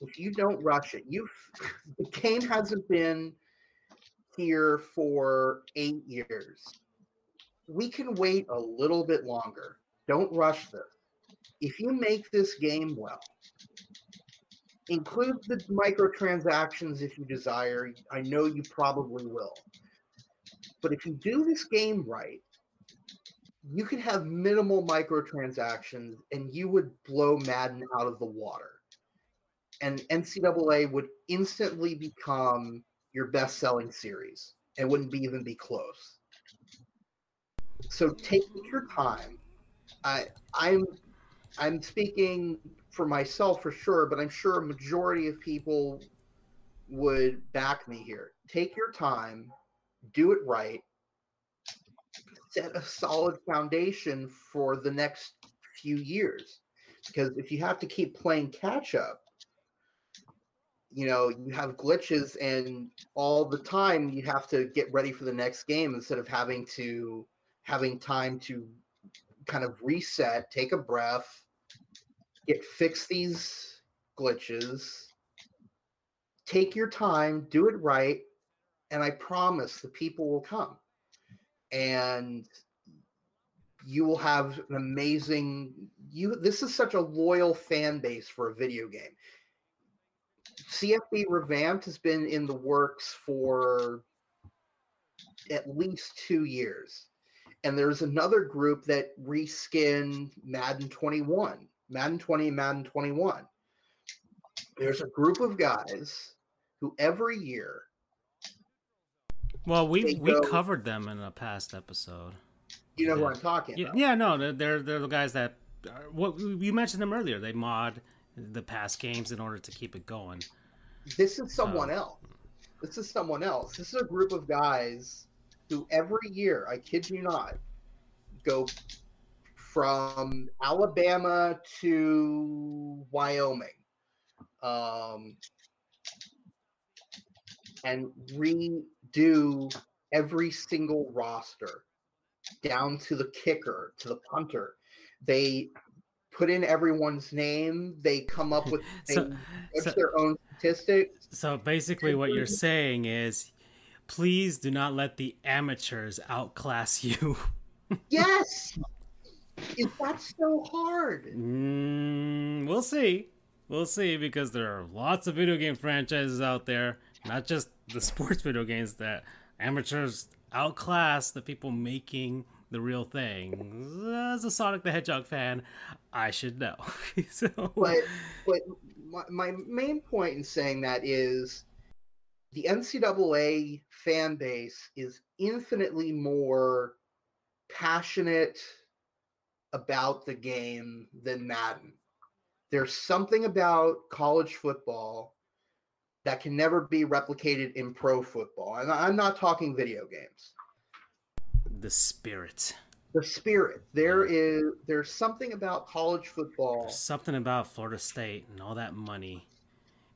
if you don't rush it, you the game hasn't been here for eight years. We can wait a little bit longer. Don't rush this. If you make this game well, include the microtransactions if you desire. I know you probably will. But if you do this game right, you could have minimal microtransactions and you would blow Madden out of the water. And NCAA would instantly become your best selling series and wouldn't be, even be close. So take your time. I I'm I'm speaking for myself for sure, but I'm sure a majority of people would back me here. Take your time, do it right, set a solid foundation for the next few years. Because if you have to keep playing catch up, you know, you have glitches and all the time you have to get ready for the next game instead of having to having time to kind of reset, take a breath, get fix these glitches, take your time, do it right, and I promise the people will come. And you will have an amazing you this is such a loyal fan base for a video game. CFB revamped has been in the works for at least 2 years. And there's another group that reskinned Madden 21 Madden 20 and Madden 21. There's a group of guys who every year. Well, we we covered them in a past episode. You know yeah. who I'm talking yeah, about? Yeah, no, they're they're the guys that. What you mentioned them earlier. They mod the past games in order to keep it going. This is someone so. else. This is someone else. This is a group of guys who every year, I kid you not, go from Alabama to Wyoming, um, and redo every single roster down to the kicker, to the punter. They put in everyone's name. They come up with so, so, their own statistics. So basically, what you're saying is, please do not let the amateurs outclass you. yes, is that so hard? Mm, we'll see. We'll see because there are lots of video game franchises out there, not just the sports video games that amateurs outclass the people making the real thing. As a Sonic the Hedgehog fan, I should know. so, but but my, my main point in saying that is the NCAA fan base is infinitely more passionate about the game than Madden. There's something about college football that can never be replicated in pro football. And I'm not talking video games. The spirit. The spirit. There is there's something about college football. There's something about Florida State and all that money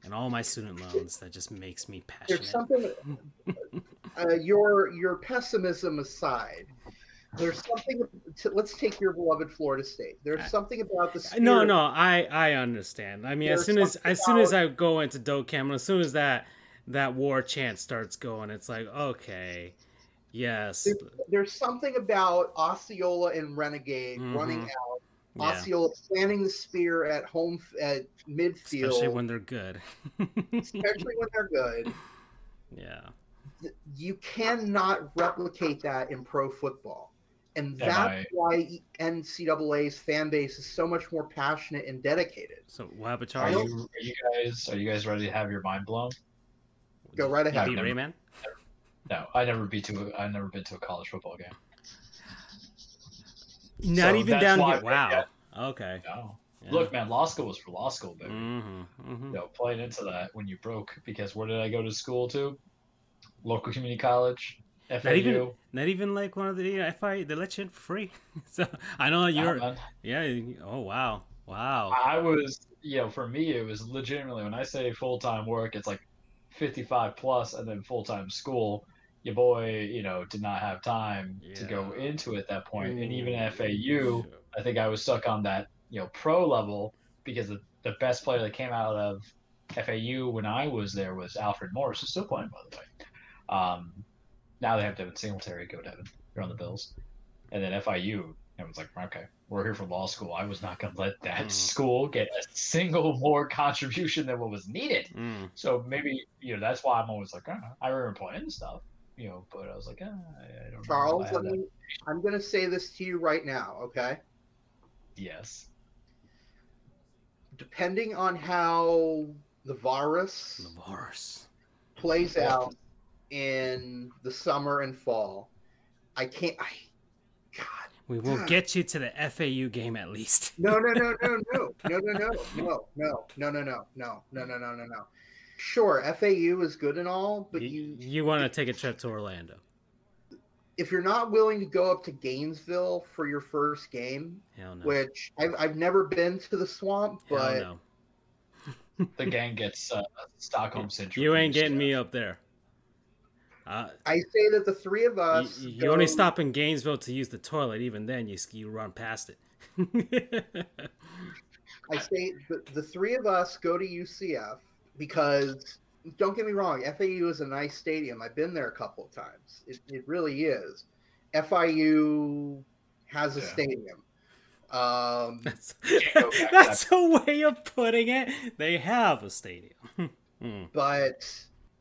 and all my student loans that just makes me passionate. There's something uh, your your pessimism aside, there's something. To, let's take your beloved Florida State. There's something about the. Spirit. No, no, I I understand. I mean, there's as soon as as soon as I go into Dokkan, as soon as that that war chant starts going, it's like okay, yes. There's, there's something about Osceola and Renegade mm-hmm. running out. Yeah. Osceola planting the spear at home at midfield, especially when they're good. especially when they're good. Yeah. You cannot replicate that in pro football and that's I... why NCAA's fan base is so much more passionate and dedicated. So, what Are you, are you guys are you guys ready to have your mind blown? Go right ahead. Beat Rayman? No, I never been to I never been to a college football game. Not so even down here. Wow. Okay. No. Yeah. Look, man, law school was for law school, baby. Mm-hmm, mm-hmm. You know, playing into that when you broke because where did I go to school to? Local community college. FAU. Not even, not even like one of the you know, FI. They let you in for free. so I know you're. yeah. Oh wow, wow. I was, you know, for me, it was legitimately when I say full time work, it's like fifty five plus, and then full time school. Your boy, you know, did not have time yeah. to go into it at that point. Ooh, and even at FAU, I think I was stuck on that, you know, pro level because the, the best player that came out of FAU when I was there was Alfred Morris, who's still playing by the way. Um, now they have Devin Singletary. Go Devin. You're on the Bills. And then FIU, everyone's like, okay, we're here for law school. I was not going to let that Mm. school get a single more contribution than what was needed. Mm. So maybe you know that's why I'm always like, oh, I remember playing stuff, you know, but I was like, ah, I I don't Charles, know. if I me, I'm going to say this to you right now, okay? Yes. Depending on how the virus Navarus. plays out in the summer and fall, I can't. I, God, We will God. get you to the FAU game at least. no, no, no, no, no, no, no, no, no, no, no, no, no, no, no, no, no, no, no. Sure, FAU is good and all, but you, you, you want to take a trip to Orlando? if you're not willing to go up to Gainesville for your first game, Hell no. which I've, I've never been to the swamp, Hell but no. The gang gets uh, Stockholm syndrome. You ain't getting me up there. Uh, I say that the three of us. you only go- stop in Gainesville to use the toilet. Even then, you you run past it. I say the, the three of us go to UCF because don't get me wrong, FAU is a nice stadium. I've been there a couple of times. It, it really is. FIU has a Yeah. stadium. Um, that's go back to that's a way of putting it. They have a stadium. Hmm. but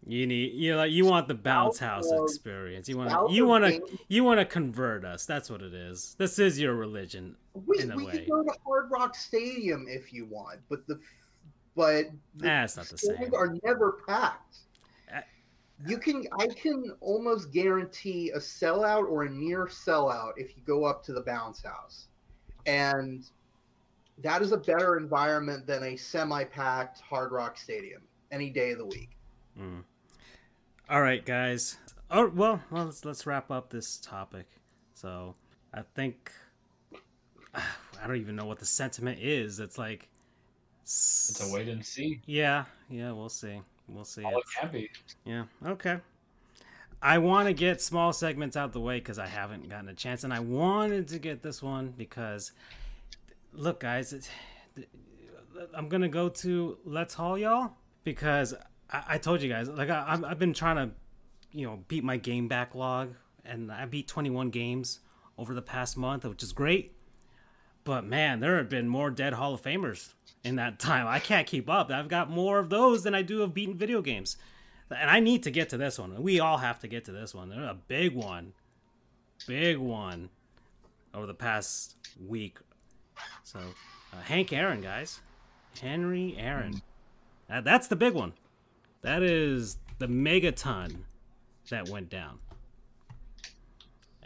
You need you like you want the bounce house experience. You want to you want to you want to convert us. That's what it is. This is your religion. we, in a we way. could go to Hard Rock Stadium if you want, but the but the Nah, it's not the same. are never packed. Uh, You can I can almost guarantee a sellout or a near sellout if you go up to the bounce house. And that is a better environment than a semi-packed Hard Rock Stadium any day of the week. Mm. All right, guys. Oh well, well let's let's wrap up this topic. So I think I don't even know what the sentiment is. It's like It's a wait and see. Yeah, yeah, we'll see. We'll see. All it can be. Yeah. Okay. I want to get small segments out the way because I haven't gotten a chance, and I wanted to get this one because, look, guys, it, I'm gonna go to Let's Haul y'all because I, I told you guys like I, I'm- I've been trying to, you know, beat my game backlog, and I beat 21 games over the past month, which is great. But man, there have been more dead Hall of Famers in that time. I can't keep up. I've got more of those than I do of beaten video games. And I need to get to this one. We all have to get to this one. There's a big one. Big one over the past week. So, uh, Hank Aaron, guys. Henry Aaron. That, that's the big one. That is the megaton that went down.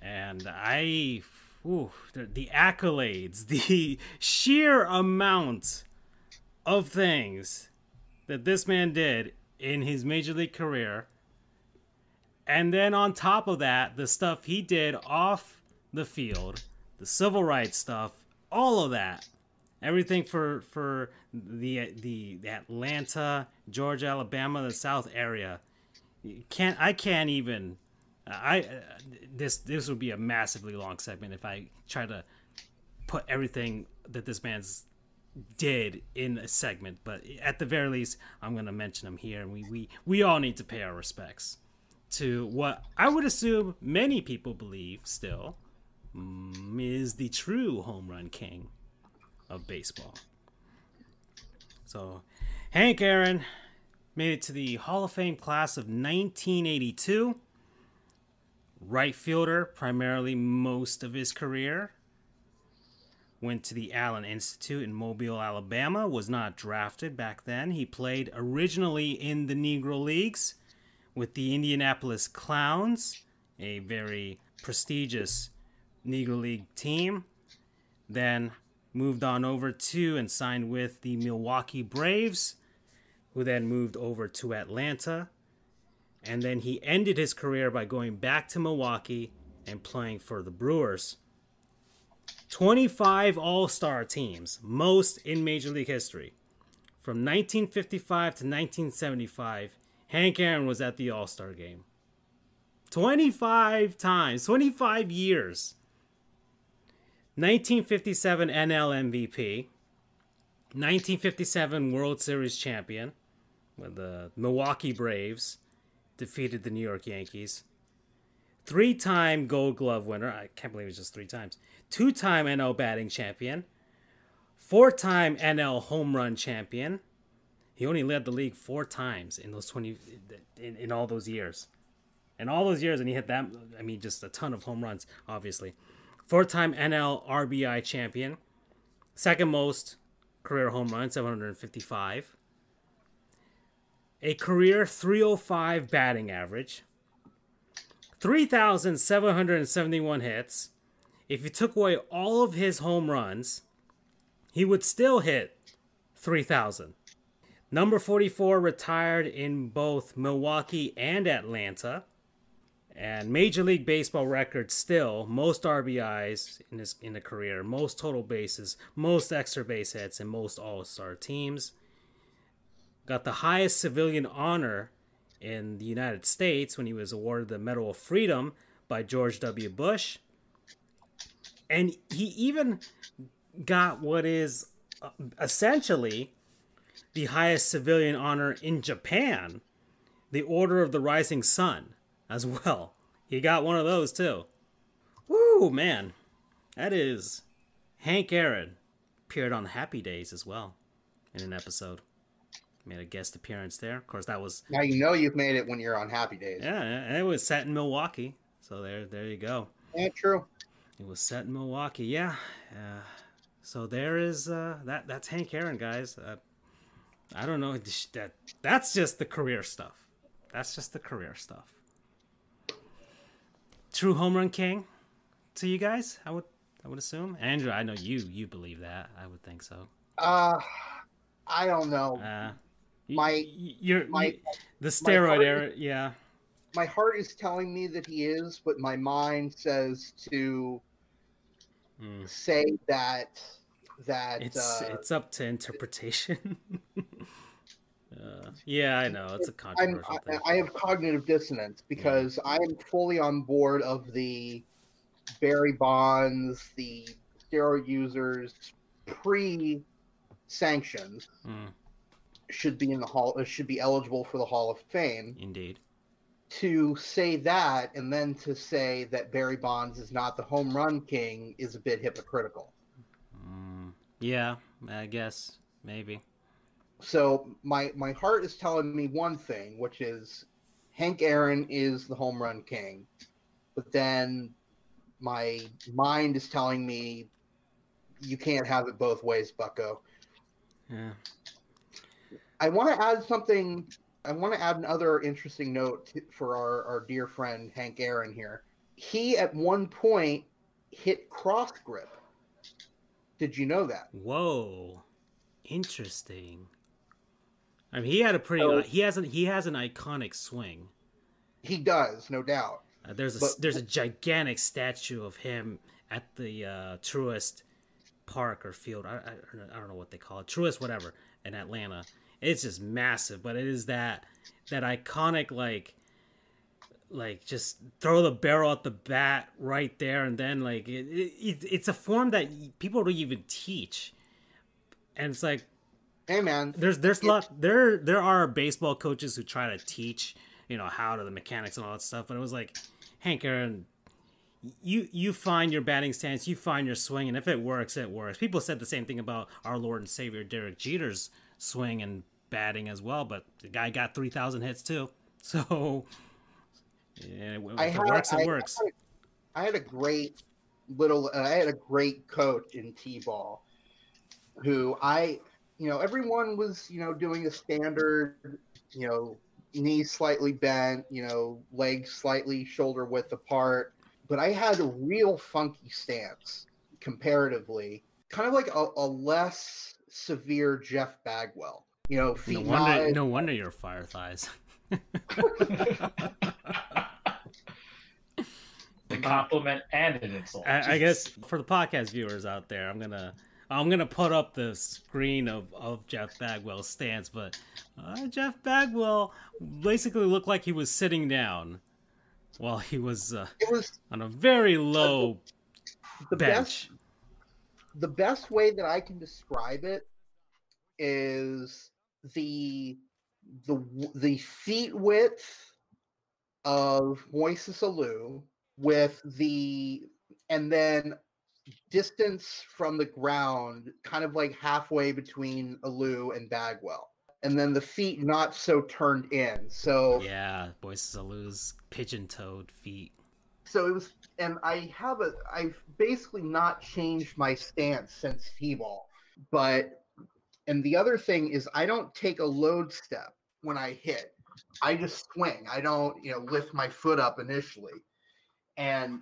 And I, the, the accolades, the sheer amount of things that this man did in his major league career. And then on top of that, the stuff he did off the field, the civil rights stuff, all of that. Everything for for the the, the Atlanta, Georgia, Alabama, the South area. Can't I can't even I this this would be a massively long segment if I try to put everything that this man's did in a segment, but at the very least, I'm to mention him here, and we, we we all need to pay our respects to what I would assume many people believe still mm, is the true home run king of baseball. So, Hank Aaron made it to the Hall of Fame class of 1982. Right fielder, primarily most of his career went to the Allen Institute in Mobile, Alabama, was not drafted back then. He played originally in the Negro Leagues with the Indianapolis Clowns, a very prestigious Negro League team. Then moved on over to and signed with the Milwaukee Braves, who then moved over to Atlanta. And then he ended his career by going back to Milwaukee and playing for the Brewers. 25 All Star teams, most in Major League history. From 1955 to 1975, Hank Aaron was at the All Star game. 25 times, 25 years. 1957 NL MVP, 1957 World Series champion, when the Milwaukee Braves defeated the New York Yankees. Three time gold glove winner. I can't believe it's just three times. Two time NL batting champion. Four time NL home run champion. He only led the league four times in those 20, in, in all those years. In all those years, and he hit that, I mean, just a ton of home runs, obviously. Four time NL RBI champion. Second most career home runs, 755 a career 305 batting average, 3,771 hits. If you took away all of his home runs, he would still hit 3,000. Number 44 retired in both Milwaukee and Atlanta. And Major League Baseball record still most RBIs in his in a career, most total bases, most extra base hits, and most All Star teams got the highest civilian honor in the United States when he was awarded the Medal of Freedom by George W. Bush. And he even got what is uh, essentially the highest civilian honor in Japan, the Order of the Rising Sun, as well. He got one of those too. Woo, man. That is Hank Aaron appeared on Happy Days as well in an episode made a guest appearance there. Of course, that was now you know you've made it when you're on Happy Days. Yeah, and it was set in Milwaukee, so there, there you go. Yeah, true. It was set in Milwaukee. Yeah. Uh, so there is uh, that. That's Hank Aaron, guys. Uh, I don't know that. That's just the career stuff. That's just the career stuff. True home run king to you guys. I would. I would assume. Andrew, I know you. You believe that. I would think so. Uh, I don't know. Uh, my you're my, the steroid era yeah my heart is telling me that he is but my mind says to mm. say that that it's uh, it's up to interpretation uh, yeah i know it's a controversial thing. I, I have cognitive dissonance because yeah. i am fully on board of the barry bonds the steroid users pre sanctions mm should be in the hall uh, should be eligible for the Hall of Fame. Indeed. To say that and then to say that Barry Bonds is not the home run king is a bit hypocritical. Mm, yeah, I guess maybe. So my my heart is telling me one thing, which is Hank Aaron is the home run king, but then my mind is telling me you can't have it both ways, Bucko. Yeah. I want to add something. I want to add another interesting note to, for our, our dear friend Hank Aaron here. He at one point hit cross grip. Did you know that? Whoa, interesting. I mean, he had a pretty. So, uh, he has an he has an iconic swing. He does, no doubt. Uh, there's a but, there's a gigantic statue of him at the uh, Truist Park or field. I, I, I don't know what they call it. Truist, whatever, in Atlanta it's just massive, but it is that that iconic like like just throw the barrel at the bat right there and then like it, it, it's a form that people don't even teach. And it's like hey man. there's there's a lot there there are baseball coaches who try to teach you know how to the mechanics and all that stuff but it was like hank aaron you you find your batting stance you find your swing and if it works it works. People said the same thing about our lord and savior derek jeter's swing and batting as well, but the guy got 3,000 hits too. So, yeah, if I it had, works, it I, works. I had, a great little, uh, I had a great coach in T-ball who I, you know, everyone was, you know, doing a standard, you know, knees slightly bent, you know, legs slightly shoulder width apart. But I had a real funky stance comparatively, kind of like a, a less severe Jeff Bagwell. You know, no wonder, no wonder you're fire thighs. the compliment and an insult. I, I, guess for the podcast viewers out there, I'm gonna I'm gonna put up the screen of, of Jeff Bagwell's stance, but uh, Jeff Bagwell basically looked like he was sitting down while he was, uh, was on a very low the bench. Best, the best way that I can describe it is the the the feet width of Moises Alou with the and then distance from the ground, kind of like halfway between Alou and Bagwell. And then the feet not so turned in. So Yeah, Moises Alou's pigeon-toed feet. so it was and I have a I've basically not changed my stance since T-ball. But and the other thing is I don't take a load step when I hit. I just swing. I don't, you know, lift my foot up initially. And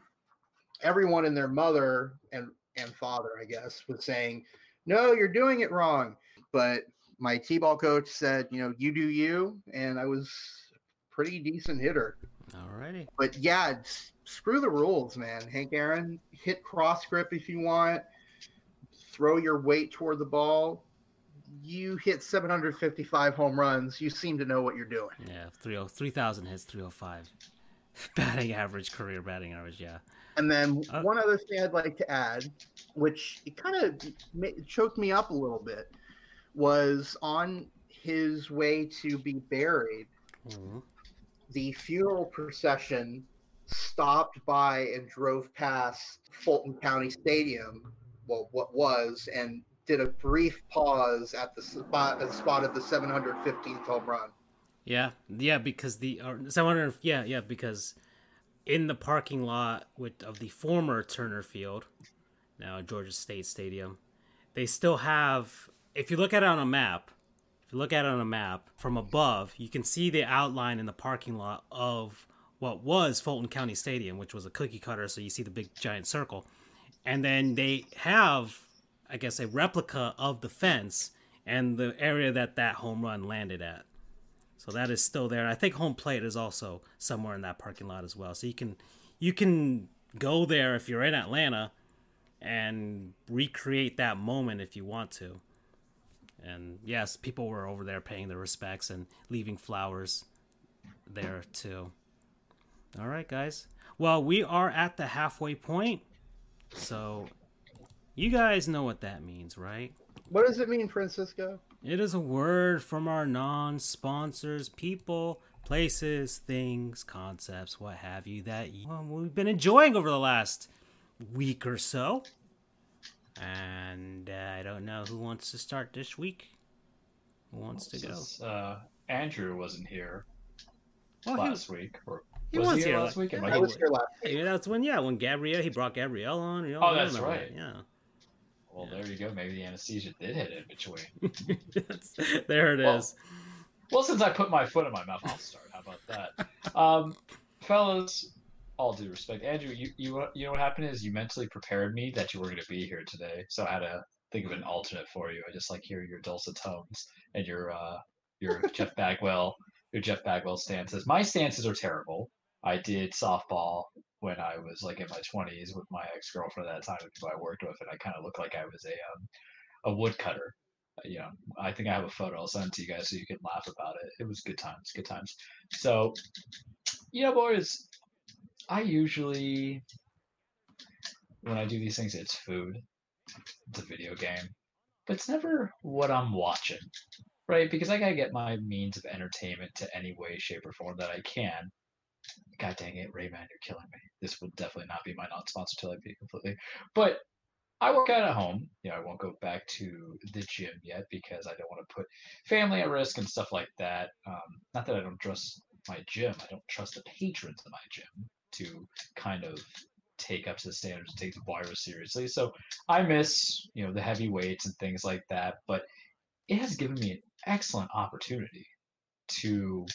everyone and their mother and and father, I guess, was saying, "No, you're doing it wrong." But my T-ball coach said, "You know, you do you," and I was a pretty decent hitter. Alrighty. But yeah, screw the rules, man. Hank Aaron, hit cross grip if you want. Throw your weight toward the ball. You hit 755 home runs. You seem to know what you're doing. Yeah, 30 3,000 hits, 305. Batting average, career batting average, yeah. And then Uh, one other thing I'd like to add, which it kind of choked me up a little bit, was on his way to be buried. Mhm. the funeral procession stopped by and drove past Fulton County Stadium, well, what was, and did a brief pause at the spot, at the spot of the 715th home run. Yeah, yeah, because the uh, or, 700, yeah, yeah, because in the parking lot with of the former Turner Field, now Georgia State Stadium, they still have. If you look at it on a map, if you look at it on a map from above, you can see the outline in the parking lot of what was Fulton County Stadium, which was a cookie cutter. So you see the big giant circle, and then they have, I guess, a replica of the fence and the area that that home run landed at. So that is still there. I think home plate is also somewhere in that parking lot as well. So you can you can go there if you're in Atlanta and recreate that moment if you want to. And yes, people were over there paying their respects and leaving flowers there too. All right, guys. Well, we are at the halfway point. So you guys know what that means, right? What does it mean, Francisco? It is a word from our non sponsors, people, places, things, concepts, what have you, that um, we've been enjoying over the last week or so. And uh, I don't know who wants to start this week. Who wants to go? Since, uh, Andrew wasn't here he, last week, or he was, was he here here last la- week? Yeah, I I he was was- here last yeah, that's when, yeah, when Gabrielle, he brought Gabrielle on. you know, Oh, I that's right. that, Well, there you go. Maybe the anesthesia did hit in between. There it Well, is. Well, since I put my foot in my mouth, I'll start. How about that, um, fellas? All due respect, Andrew, you you you know what happened is you mentally prepared me that you were going to be here today, so I had to think of an alternate for you. I just like hear your dulcet tones and your uh your Jeff Bagwell your Jeff Bagwell stances. My stances are terrible. I did softball when I was like in my twenties with my ex girlfriend at that time, who I worked with, and I kind of looked like I was a um, a woodcutter. Uh, You know, I think I have a photo. I'll send it to you guys so you can laugh about it. It was good times, good times. So, you know, boys, I usually when I do these things, it's food, it's a video game, but it's never what I'm watching, right? Because I gotta get my means of entertainment to any way, shape, or form that I can. God dang it, Rayman, you're killing me. This will definitely not be my non-sponsor till I be completely. But I work out at home. You know, I won't go back to the gym yet because I don't want to put family at risk and stuff like that. Um, not that I don't trust my gym. I don't trust the patrons of my gym to kind of take up to the standards and take the virus seriously. So I miss, you know, the heavy weights and things like that. But it has given me an excellent opportunity to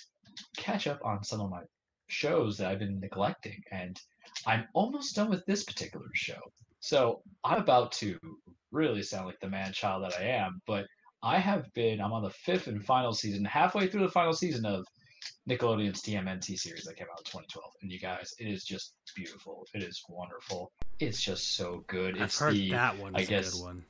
catch up on some of my shows that I've been neglecting. And I'm almost done with this particular show. So I'm about to really sound like the man child that I am, but I have been, I'm on the fifth and final season, halfway through the final season of Nickelodeon's TMNT series that came out in 2012. And you guys, it is just beautiful. It is wonderful. It's just so good. I've It's heard the, that one I guess- good one.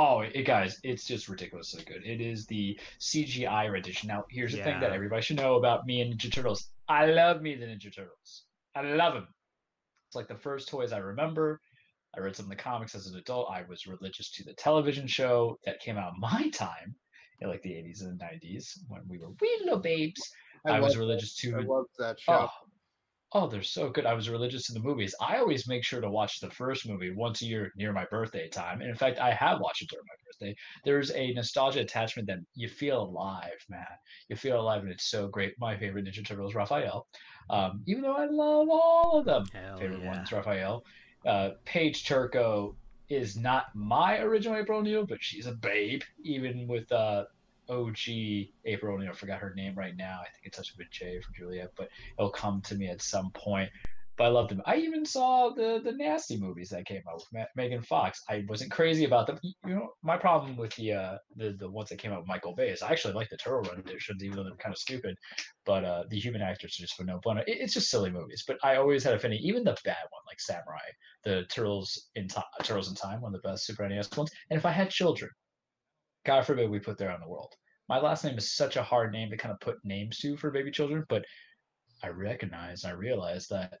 Oh, it, guys, it's just ridiculously good. It is the CGI rendition. Now, here's the thing that everybody should know about me and Ninja Turtles. I love me the Ninja Turtles. I love them. It's like the first toys I remember. I read some of the comics as an adult. I was religious to the television show that came out my time. in like the 80s and the 90s when we were wee little babes. I, I, was religious that- I to. love that show. Oh, oh, they're so good. I was religious to the movies. I always make sure to watch the first movie once a year near my birthday time. And in fact, I have watched it during my birthday. There's a nostalgia attachment that you feel alive, man. You feel alive, and it's so great. My favorite Ninja Turtle is Raphael. Um, even though I love all of them, Hell favorite yeah. one's Raphael. Uh, Paige Turco is not my original April O'Neil, but she's a babe. Even with uh, OG April O'Neil, I forgot her name right now. I think it starts with J for Juliet, but it'll come to me at some point. But I loved them. I even saw the the nasty movies that came out with Ma- Megan Fox. I wasn't crazy about them. You know, my problem with the uh the, the ones that came out with Michael Bay is I actually like the Turtle renditions, even though they're kind of stupid. But uh, the human actors are just for no fun. It, it's just silly movies. But I always had a affinity. Even the bad one, like Samurai, the Turtles in Turtles in Time, one of the best Super NES ones. And if I had children, God forbid we put there on the world. My last name is such a hard name to kind of put names to for baby children, but I recognize, I realize that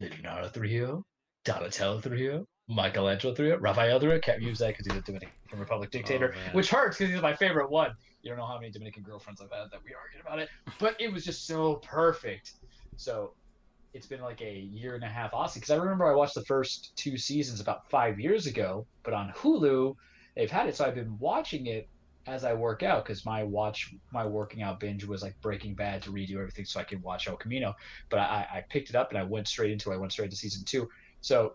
Leonardo Trujillo, Donatello Trujillo, Michelangelo Trujillo, Rafael Trujillo, can't use that because he's a Dominican Republic oh, dictator, man. which hurts because he's my favorite one. You don't know how many Dominican girlfriends I've had that we argued about it, but it was just so perfect. So it's been like a year and a half Aussie because I remember I watched the first two seasons about five years ago, but on Hulu they've had it, so I've been watching it as I work out because my watch my working out binge was like Breaking Bad to redo everything so I could watch El Camino. But I, I picked it up and I went straight into it. I went straight to season two. So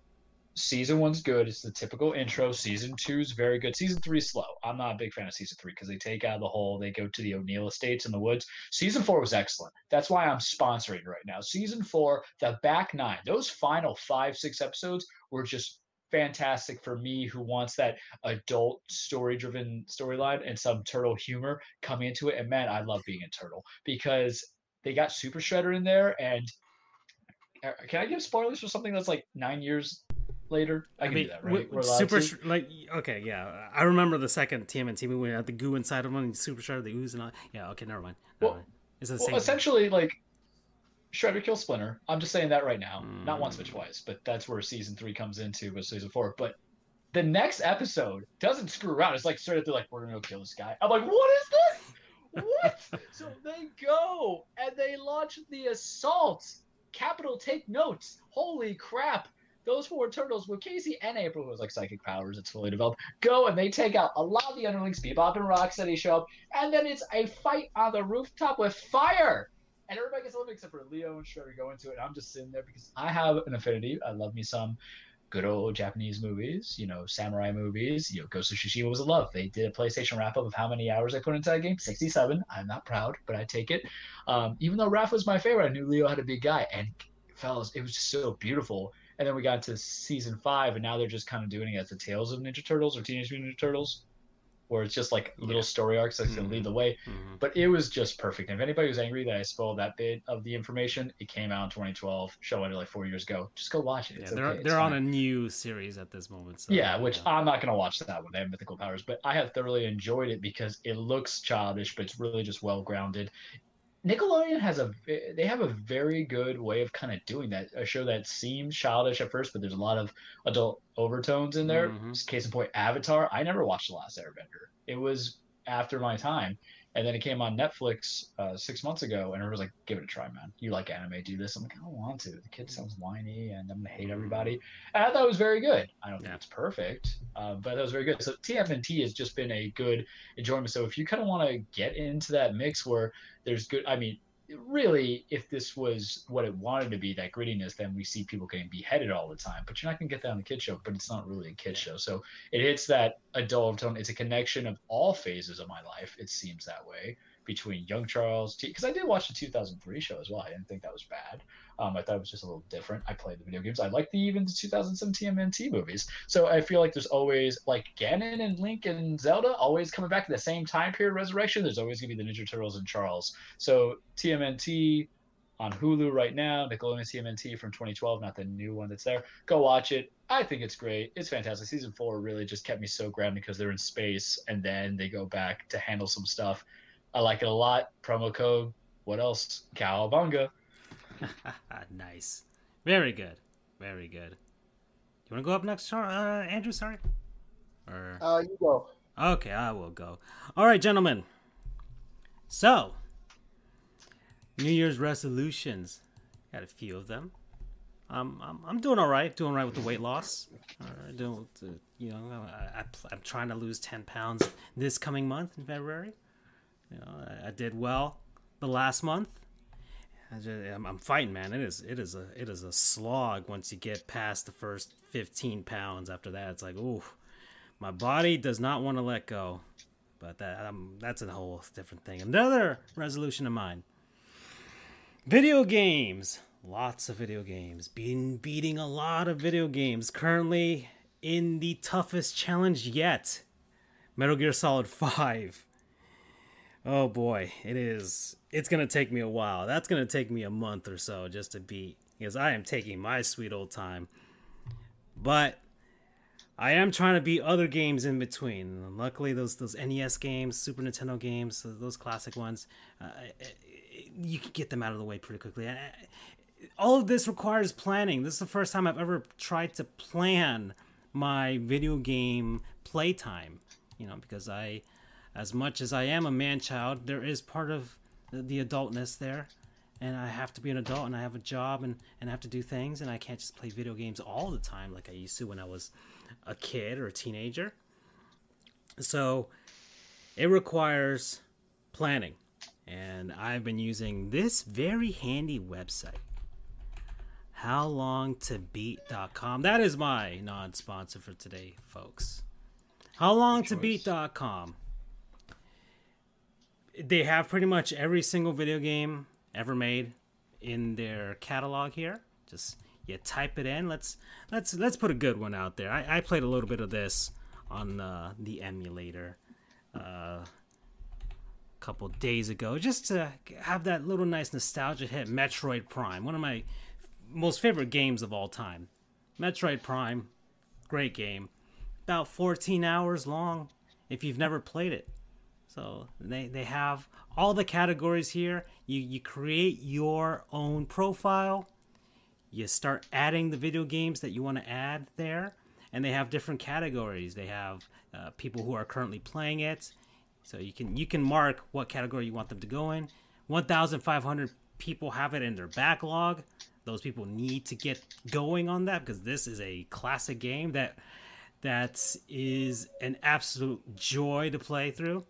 season one's good. It's the typical intro. Season two's very good. Season three's slow. I'm not a big fan of season three because they take out of the whole. They go to the O'Neill estates in the woods. Season four was excellent. That's why I'm sponsoring right now. Season four, the back nine, those final five six episodes were just fantastic for me who wants that adult story driven storyline and some turtle humor coming into it and man i love being a turtle because they got super shredder in there and uh, can i give spoilers for something that's like nine years later i, can do that right super sh- like okay, yeah. I remember the second TMNT movie had the goo inside of them, and super shredder the ooze and all. Yeah, okay, never mind. Never Well- mind. Is it the well, same? essentially like Shredder kills Splinter. I'm just saying that right now. Not once but Mm. twice, but that's where season three comes into with season four. But the next episode doesn't screw around. It's like straight up, they're like, we're gonna go kill this guy. I'm like, what is this? What? so they go and they launch the assault. Capital take notes. Holy crap. Those four turtles with Casey and April, who has like psychic powers, it's fully developed, go and they take out a lot of the underlings. Bebop and Rocksteady show up, and then it's a fight on the rooftop with fire and everybody gets a little except for Leo and Shredder go into it. And I'm just sitting there because I have an affinity. I love me some good old Japanese movies, you know, samurai movies. You know, Ghost of Tsushima was a love. They did a PlayStation wrap up of how many hours I put into that game. 67. I'm not proud, but I take it. Um, even though Raph was my favorite, I knew Leo had a big guy. And fellas, it was just so beautiful. And then we got to season five, and now they're just kind of doing it as the Tales of Ninja Turtles or Teenage Mutant Ninja Turtles, where it's just like little Yeah. story arcs Mhm. to lead the way Mhm. but it was just perfect. And if anybody was angry that I spoiled that bit of the information, it came out in 2012, show ended like four years ago. Just go watch it. Yeah, It's they're okay. They're on fine. a new series at this moment. So, yeah, which I'm not gonna watch that one. They have mythical powers, but I have thoroughly enjoyed it because it looks childish, but it's really just well grounded. Nickelodeon has a they have a very good way of kind of doing that. A show that seems childish at first, but there's a lot of adult overtones in there. Mhm. Case in point, Avatar. I never watched The Last Airbender. It was after my time, and then it came on Netflix uh, six months ago, and I was like, "Give it a try, man. You like anime? Do this." I'm like, "I don't want to. The kid sounds whiny, and I'm gonna hate everybody." And I thought it was very good. I don't think it's perfect, uh, but that was very good. So TMNT has just been a good enjoyment. So if you kind of want to get into that mix where there's good, I mean, really, if this was what it wanted to be, that grittiness, then we see people getting beheaded all the time. But you're not gonna get that on the kid show. But it's not really a kid show, so it hits that adult tone. It's a connection of all phases of my life. It seems that way between young Charles, because I did watch the 2003 show as well. I didn't think that was bad. Um, I thought it was just a little different. I played the video games. I like the even the 2007 TMNT movies. So I feel like there's always like Ganon and Link and Zelda always coming back to the same time period resurrection. There's always gonna be the Ninja Turtles and Charles. So TMNT on Hulu right now, Nickelodeon TMNT from 2012, not the new one that's there. Go watch it. I think it's great. It's fantastic. Season four really just kept me so grounded because they're in space and then they go back to handle some stuff. I like it a lot. Promo code. What else? Cowabunga. nice. Very good. Very good. You want to go up next, Char- uh, Andrew? Sorry. Or Uh, you go. Okay, I will go. All right, gentlemen. So, New Year's resolutions. Got a few of them. Um, I'm, I'm doing all right. Doing all right with the weight loss. Uh, doing, you know, I, I, I'm trying to lose 10 pounds this coming month in February. You know, I, I did well the last month. I I'm fighting, man. It is it is a it is a slog once you get past the first 15 pounds. After that, it's like, ooh, my body does not want to let go. But that um, that's a whole different thing. Another resolution of mine. Video games. Lots of video games. Been beating a lot of video games. Currently in the toughest challenge yet. Metal Gear Solid 5. Oh boy, it is. It's gonna take me a while. That's gonna take me a month or so just to beat, because I am taking my sweet old time. But I am trying to beat other games in between. Luckily, those those NES games, Super Nintendo games, those classic ones, uh, you can get them out of the way pretty quickly. All of this requires planning. This is the first time I've ever tried to plan my video game playtime. You know, because I as much as I am a man child, there is part of the, the adultness there. And I have to be an adult and I have a job and, and I have to do things and I can't just play video games all the time like I used to when I was a kid or a teenager. So it requires planning. And I've been using this very handy website. how long to HowLongToBeat.com. That is my non sponsor for today, folks. how long to HowLongToBeat.com they have pretty much every single video game ever made in their catalog here. Just you type it in. Let's let's let's put a good one out there. I, I played a little bit of this on uh, the emulator uh, a couple days ago, just to have that little nice nostalgia hit. Metroid Prime, one of my most favorite games of all time. Metroid Prime, great game. About 14 hours long. If you've never played it, so they, they have all the categories here. You, you create your own profile. You start adding the video games that you want to add there. And they have different categories. They have uh, people who are currently playing it. So you can you can mark what category you want them to go in. 1,500 people have it in their backlog. Those people need to get going on that because this is a classic game that that is an absolute joy to play through.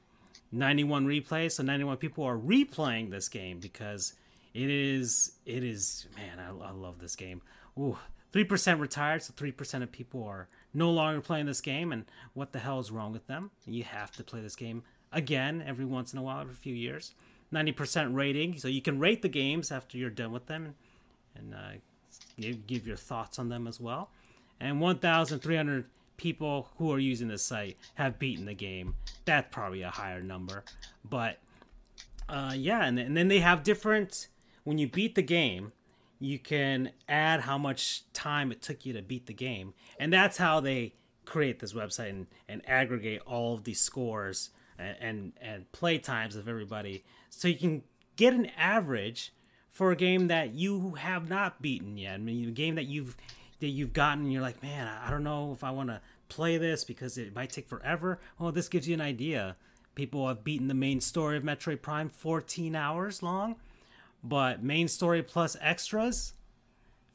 91 replays. So 91 people are replaying this game because it is it is man, I, I love this game. Ooh, three percent retired, so three percent of people are no longer playing this game. And what the hell is wrong with them? You have to play this game again every once in a while, every few years. 90% rating, so you can rate the games after you're done with them, and uh, give give your thoughts on them as well. And 1,300 people who are using the site have beaten the game. That's probably a higher number, but uh, yeah, and, and then they have different. When you beat the game, you can add how much time it took you to beat the game, and that's how they create this website and, and aggregate all of these scores and, and and play times of everybody, so you can get an average for a game that you have not beaten yet. I mean, a game that you've that you've gotten, you're like, man, I don't know if I want to play this because it might take forever. Well, this gives you an idea. People have beaten the main story of Metroid Prime 14 hours long, but main story plus extras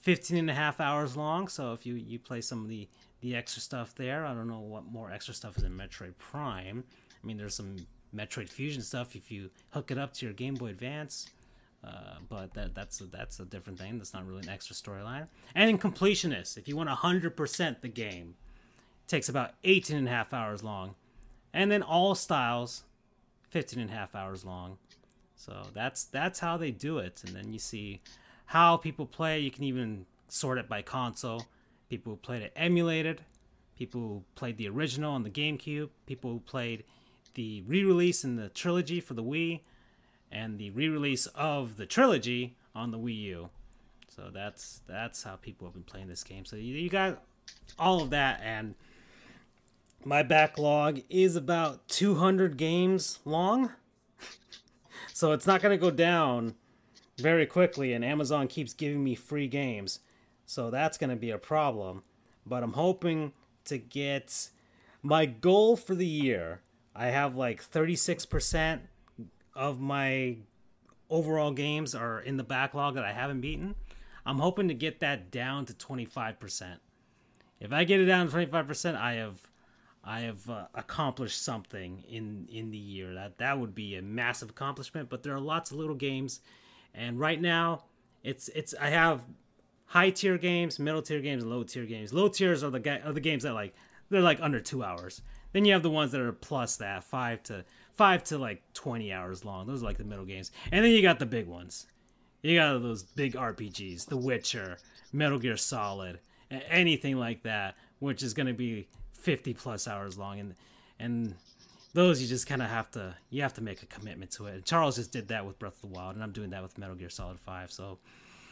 15 and a half hours long. So if you, you play some of the, the extra stuff there, I don't know what more extra stuff is in Metroid Prime. I mean, there's some Metroid Fusion stuff if you hook it up to your Game Boy Advance. Uh, but that that's a, that's a different thing. That's not really an extra storyline. And completionist, if you want 100% the game, takes about 18 and a half hours long. And then all styles, 15 and a half hours long. So that's that's how they do it. And then you see how people play. You can even sort it by console. People who played it emulated, people who played the original on the GameCube, people who played the re-release in the trilogy for the Wii, and the re-release of the trilogy on the Wii U. So that's that's how people have been playing this game. So you, you got all of that, and my backlog is about 200 games long. so it's not going to go down very quickly, and Amazon keeps giving me free games. So that's going to be a problem. But I'm hoping to get. My goal for the year I have like 36% of my overall games are in the backlog that I haven't beaten. I'm hoping to get that down to 25%. If I get it down to 25%, I have I have uh, accomplished something in in the year. That that would be a massive accomplishment, but there are lots of little games and right now it's it's I have high tier games, middle tier games, low tier games. Low tiers are the ga- are the games that like they're like under 2 hours. Then you have the ones that are plus that, 5 to 5 to like 20 hours long. Those are like the middle games. And then you got the big ones. You got those big RPGs, The Witcher, Metal Gear Solid, anything like that, which is going to be 50 plus hours long and and those you just kind of have to you have to make a commitment to it. Charles just did that with Breath of the Wild and I'm doing that with Metal Gear Solid 5. So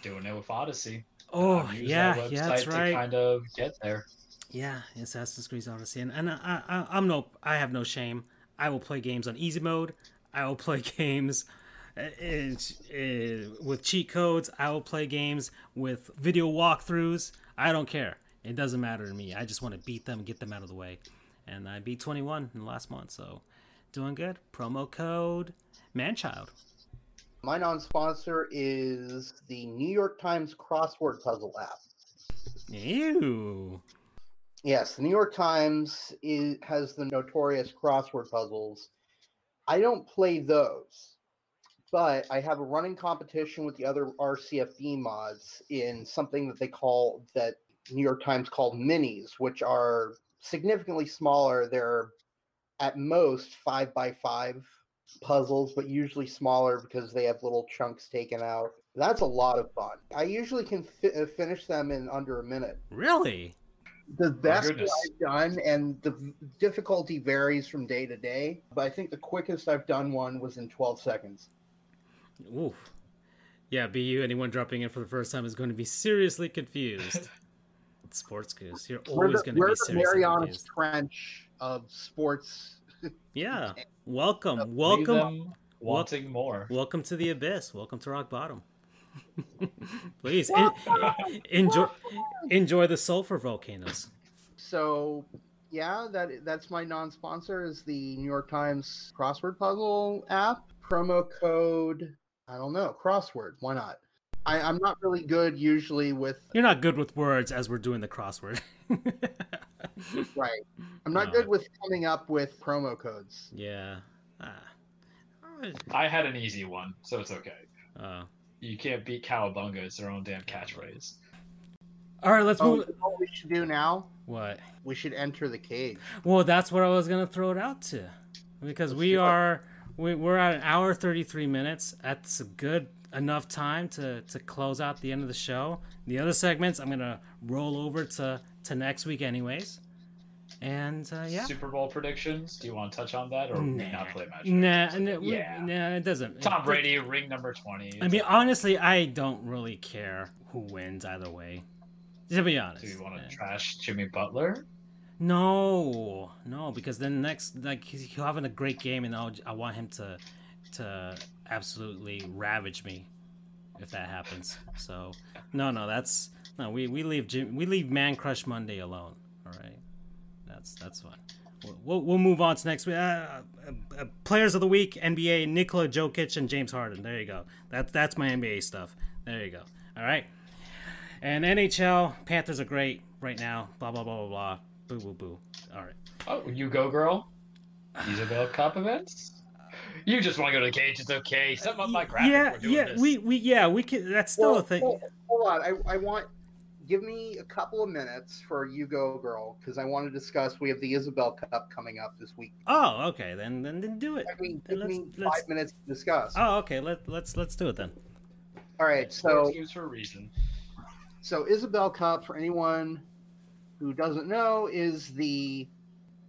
doing it with Odyssey. Oh, yeah, yeah, that's right. kind of get there. Yeah, Assassin's Creed Odyssey, and, and I, I, I'm no, I have no shame. I will play games on easy mode. I will play games uh, with cheat codes. I will play games with video walkthroughs. I don't care. It doesn't matter to me. I just want to beat them, get them out of the way. And I beat 21 in the last month, so doing good. Promo code Manchild. My non-sponsor is the New York Times crossword puzzle app. Ew. Yes, the New York Times is, has the notorious crossword puzzles. I don't play those, but I have a running competition with the other RCFD mods in something that they call that New York Times called minis, which are significantly smaller. They're at most five by five puzzles, but usually smaller because they have little chunks taken out. That's a lot of fun. I usually can fi- finish them in under a minute. Really? The best I've done, and the difficulty varies from day to day, but I think the quickest I've done one was in 12 seconds. Oof. Yeah, BU, anyone dropping in for the first time is going to be seriously confused. Sports Goofs. You're always going to be seriously Marianas confused. Trench of sports yeah. Welcome. Welcome. Wanting more. Welcome to the abyss. Welcome to rock bottom. Please in, enjoy enjoy the sulfur volcanoes. So yeah, that that's my non-sponsor is the New York Times crossword puzzle app. Promo code I don't know, crossword. Why not? I, I'm not really good usually with You're not good with words as we're doing the crossword. right. I'm not good with coming up with promo codes. Yeah. Ah. I had an easy one, so it's okay. Oh. You can't beat Cowabunga. It's their own damn catchphrase. All right, let's oh, move. What we should do now? What? We should enter the cage. Well, that's what I was gonna throw it out to, because let's we are we, we're at an hour thirty three minutes. That's a good enough time to to close out the end of the show. The other segments I'm gonna roll over to to next week, anyways. And uh, yeah, Super Bowl predictions. Do you want to touch on that, or nah. not play much? Nah, nah, yeah, nah, it doesn't. Tom Brady, it, ring number twenty. I mean, honestly, I don't really care who wins either way. To be honest. Do you want to yeah. trash Jimmy Butler? No, no, because then next, like he'll having a great game, and I'll, I want him to, to absolutely ravage me, if that happens. So, no, no, that's no. We we leave Jim, we leave Man Crush Monday alone. All right. That's that's fine. We'll, we'll move on to next week. Uh, uh, uh, players of the week: NBA, Nikola Jokic and James Harden. There you go. That's that's my NBA stuff. There you go. All right. And NHL, Panthers are great right now. Blah blah blah blah blah. Boo boo boo. All right. Oh, you go, girl. Isobel Cup events. You just want to go to the cage. It's okay. Set up my graphic. Yeah, yeah. This. We we yeah we can. That's still well, a thing. Hold, hold on. I I want give me a couple of minutes for you go girl because i want to discuss we have the isobel cup coming up this week. Oh okay then then, then do it. I mean give me 5 minutes to discuss. Oh okay let, let's let's do it then. All right so use for a reason. so isobel cup for anyone who doesn't know is the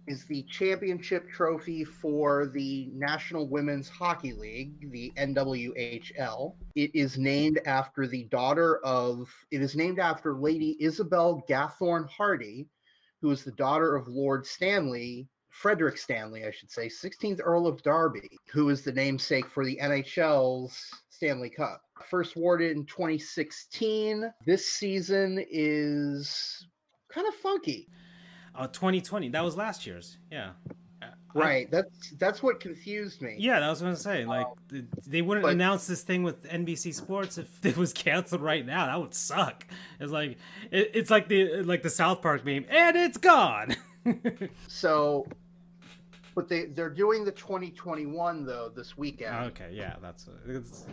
is the championship trophy for the National Women's Hockey League, the NWHL. It is named after the daughter of, it is named after Lady Isobel Gathorne Hardy, who is the daughter of Lord Stanley, Frederick Stanley, I should say, 16th Earl of Derby, who is the namesake for the NHL's Stanley Cup. First awarded in 2016. This season is kind of funky. Uh, 2020. That was last year's. Yeah. Right. That's that's what confused me. Yeah, that was what I was gonna say. Like th- they wouldn't but- announce this thing with NBC Sports if it was canceled right now. That would suck. It's like it, it's like the like the South Park meme, and it's gone. So, but they they're doing the 2021 though this weekend. okay, yeah, that's it's, it's-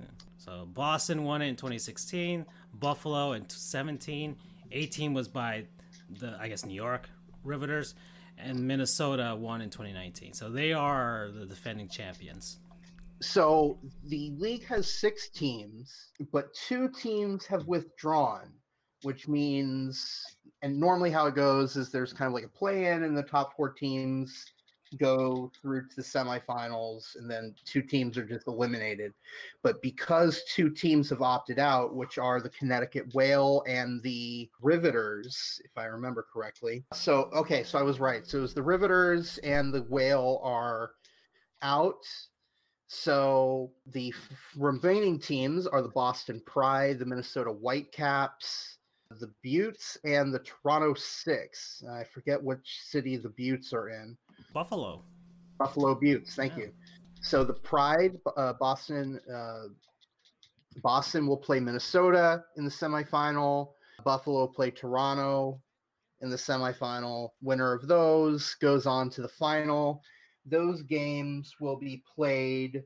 yeah. so Boston won it in 2016, Buffalo in 17, 18 was by the I guess New York Riveters, and Minnesota won in 2019. So they are the defending champions. So the league has six teams, but two teams have withdrawn, which means, and normally how it goes is there's kind of like a play in, and the top four teams go through to the semifinals, and then two teams are just eliminated. But because two teams have opted out, which are the Connecticut Whale and the Riveters, if I remember correctly. So, okay, so I was right. So it was the Riveters and the Whale are out. So the f- remaining teams are the Boston Pride, the Minnesota Whitecaps, the Beauts, and the Toronto Six. I forget which city the Beauts are in. Buffalo. Buffalo Beauts. Thank Yeah. you. So the Pride, uh, Boston, uh, Boston will play Minnesota in the semifinal. Buffalo play Toronto in the semifinal. Winner of those goes on to the final. Those games will be played.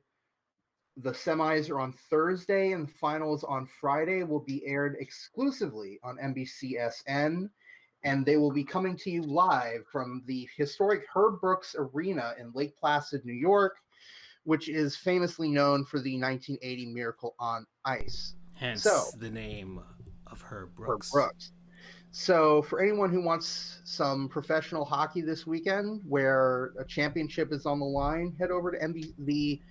The semis are on Thursday and the finals on Friday will be aired exclusively on NBCSN and they will be coming to you live from the historic Herb Brooks Arena in Lake Placid, New York, which is famously known for the 1980 Miracle on Ice. Hence So- the name of Herb Herb Brooks. Brooks. So, for anyone who wants some professional hockey this weekend, where a championship is on the line, head over to MB, the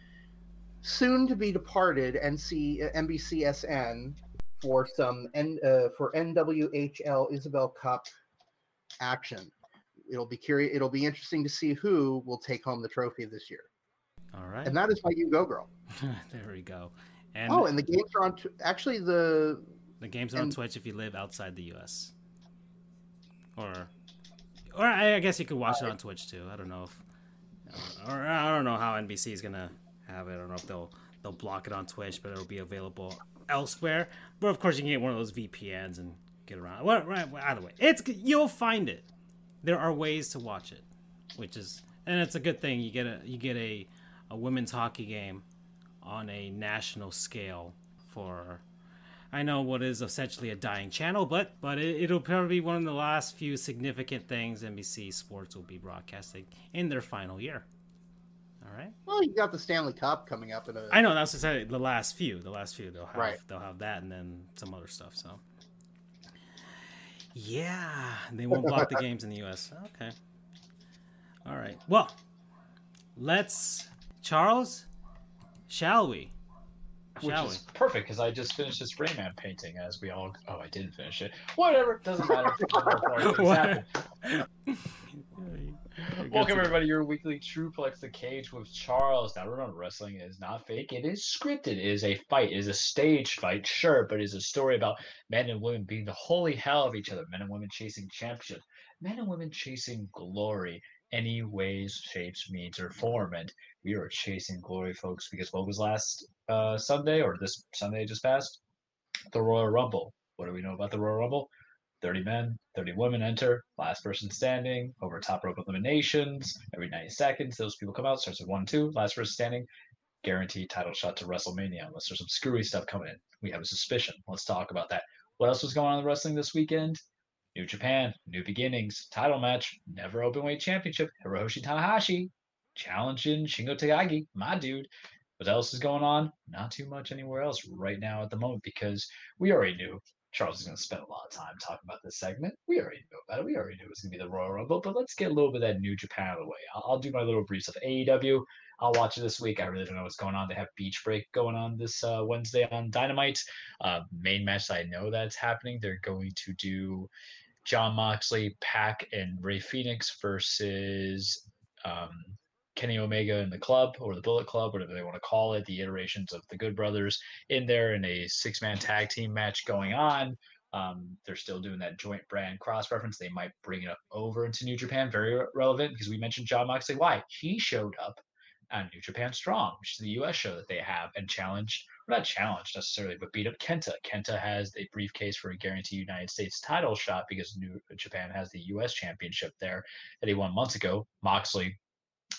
soon to be departed NC, uh, NBCSN for some N, uh, for NWHL Isobel Cup action. It'll be curious. It'll be interesting to see who will take home the trophy this year. All right. And that is my you go girl. there we go. And, oh, and the games are on. T- actually, the the games are on Twitch if you live outside the U.S. Or, or I I guess you could watch it on Twitch too. I don't know if, or I don't know how NBC is gonna have it. I don't know if they'll they'll block it on Twitch, but it'll be available elsewhere. But of course, you can get one of those VPNs and get around. Well, right, well, either way, it's you'll find it. There are ways to watch it, which is and it's a good thing. You get a you get a a women's hockey game on a national scale for I know what is essentially a dying channel, but but it, it'll probably be one of the last few significant things NBC Sports will be broadcasting in their final year. All right. well, you got the Stanley Cup coming up in a. I know that's the last few. The last few they'll have Right. they'll have that and then some other stuff. So yeah, they won't block the games in the U.S. Okay. All right. Well, let's Charles. Shall we? Which Shall is perfect because I just finished this Rayman painting as we all. Oh, I didn't finish it. Whatever, doesn't matter. Things What? happen. Welcome everybody, your weekly Trueplex the Cage with Charles. Now remember, wrestling is not fake; it is scripted. It is a fight. It is a stage fight, sure, but it is a story about men and women being the holy hell of each other. Men and women chasing championship. Men and women chasing glory. Any ways, shapes, means, or form. And we are chasing glory, folks, because what was last uh, Sunday or this Sunday just passed? The Royal Rumble. What do we know about the Royal Rumble? 30 men, 30 women enter, last person standing, over top rope eliminations. Every 90 seconds, those people come out, starts with 1 2, last person standing, guaranteed title shot to WrestleMania, unless there's some screwy stuff coming in. We have a suspicion. Let's talk about that. What else was going on in wrestling this weekend? New Japan, New Beginnings, title match, never open weight championship, Hiroshi Tanahashi challenging Shingo Takagi, my dude. What else is going on? Not too much anywhere else right now at the moment because we already knew Charles is going to spend a lot of time talking about this segment. We already knew about it. We already knew it was going to be the Royal Rumble, but let's get a little bit of that New Japan out of the way. I'll, I'll do my little briefs of AEW. I'll watch it this week. I really don't know what's going on. They have Beach Break going on this uh, Wednesday on Dynamite. Uh, main match I know that's happening. They're going to do Jon Moxley, Pac, and Rey Fenix versus um, Kenny Omega and the club or the Bullet Club, whatever they want to call it, the iterations of the Good Brothers in there in a six man tag team match going on Um, they're still doing that joint brand cross reference. They might bring it up over into New Japan, very relevant because we mentioned Jon Moxley. Why? He showed up on New Japan Strong, which is the US show that they have, and challenged, or not challenged necessarily, but beat up Kenta. Kenta has a briefcase for a guaranteed United States title shot because New Japan has the US championship there that he won months ago. Moxley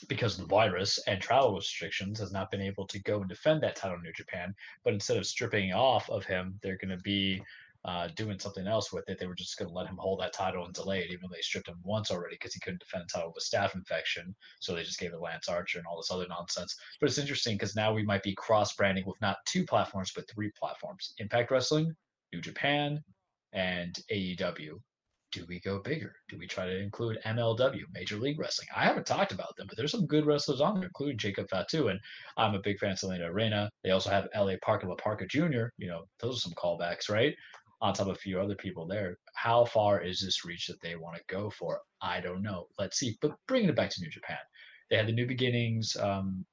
because of the virus and travel restrictions, has not been able to go and defend that title in New Japan. But instead of stripping off of him, they're going to be uh, doing something else with it. They were just going to let him hold that title and delay it, even though they stripped him once already because he couldn't defend the title with staph infection. So they just gave it Lance Archer and all this other nonsense. But it's interesting because now we might be cross branding with not two platforms, but three platforms Impact Wrestling, New Japan, and AEW do we go bigger? Do we try to include MLW, Major League Wrestling? I haven't talked about them, but there's some good wrestlers on there, including Jacob Fatu, and I'm a big fan of Salina Arena. They also have LA Park and La Parka Jr. You know, those are some callbacks, right? On top of a few other people there. How far is this reach that they want to go for? I don't know. Let's see. But bringing it back to New Japan, they had the New Beginnings um,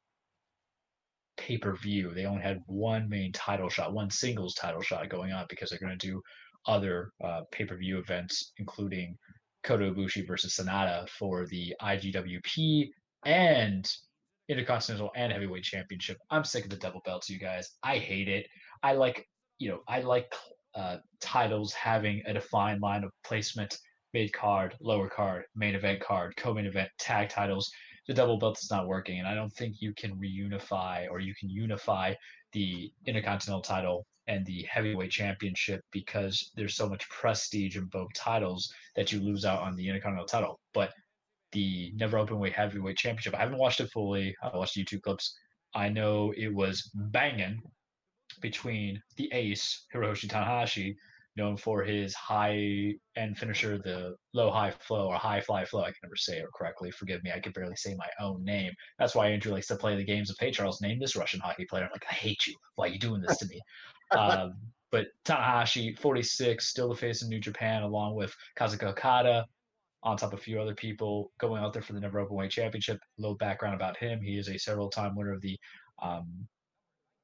pay per view. They only had one main title shot, one singles title shot going on because they're going to do other uh, pay per view events, including Kota Ibushi versus Sanada for the IGWP and Intercontinental and Heavyweight Championship. I'm sick of the double belts, you guys. I hate it. I like, you know, I like uh, titles having a defined line of placement mid card, lower card, main event card, co main event, tag titles. The double belt is not working, and I don't think you can reunify or you can unify the Intercontinental title and the heavyweight championship because there's so much prestige in both titles that you lose out on the Intercontinental title. But the Never open weight Heavyweight Championship, I haven't watched it fully. I watched YouTube clips. I know it was banging between the ace Hiroshi Tanahashi known for his high end finisher, the low high flow or high fly flow. I can never say it correctly. Forgive me. I can barely say my own name. That's why Andrew likes to play the games of, hey, Charles, name this Russian hockey player. I'm like, I hate you. Why are you doing this to me? um, but Tanahashi, 46, still the face of New Japan, along with Kazuchika Okada, on top of a few other people going out there for the Never Openweight Championship. A little background about him: he is a several-time winner of the, um,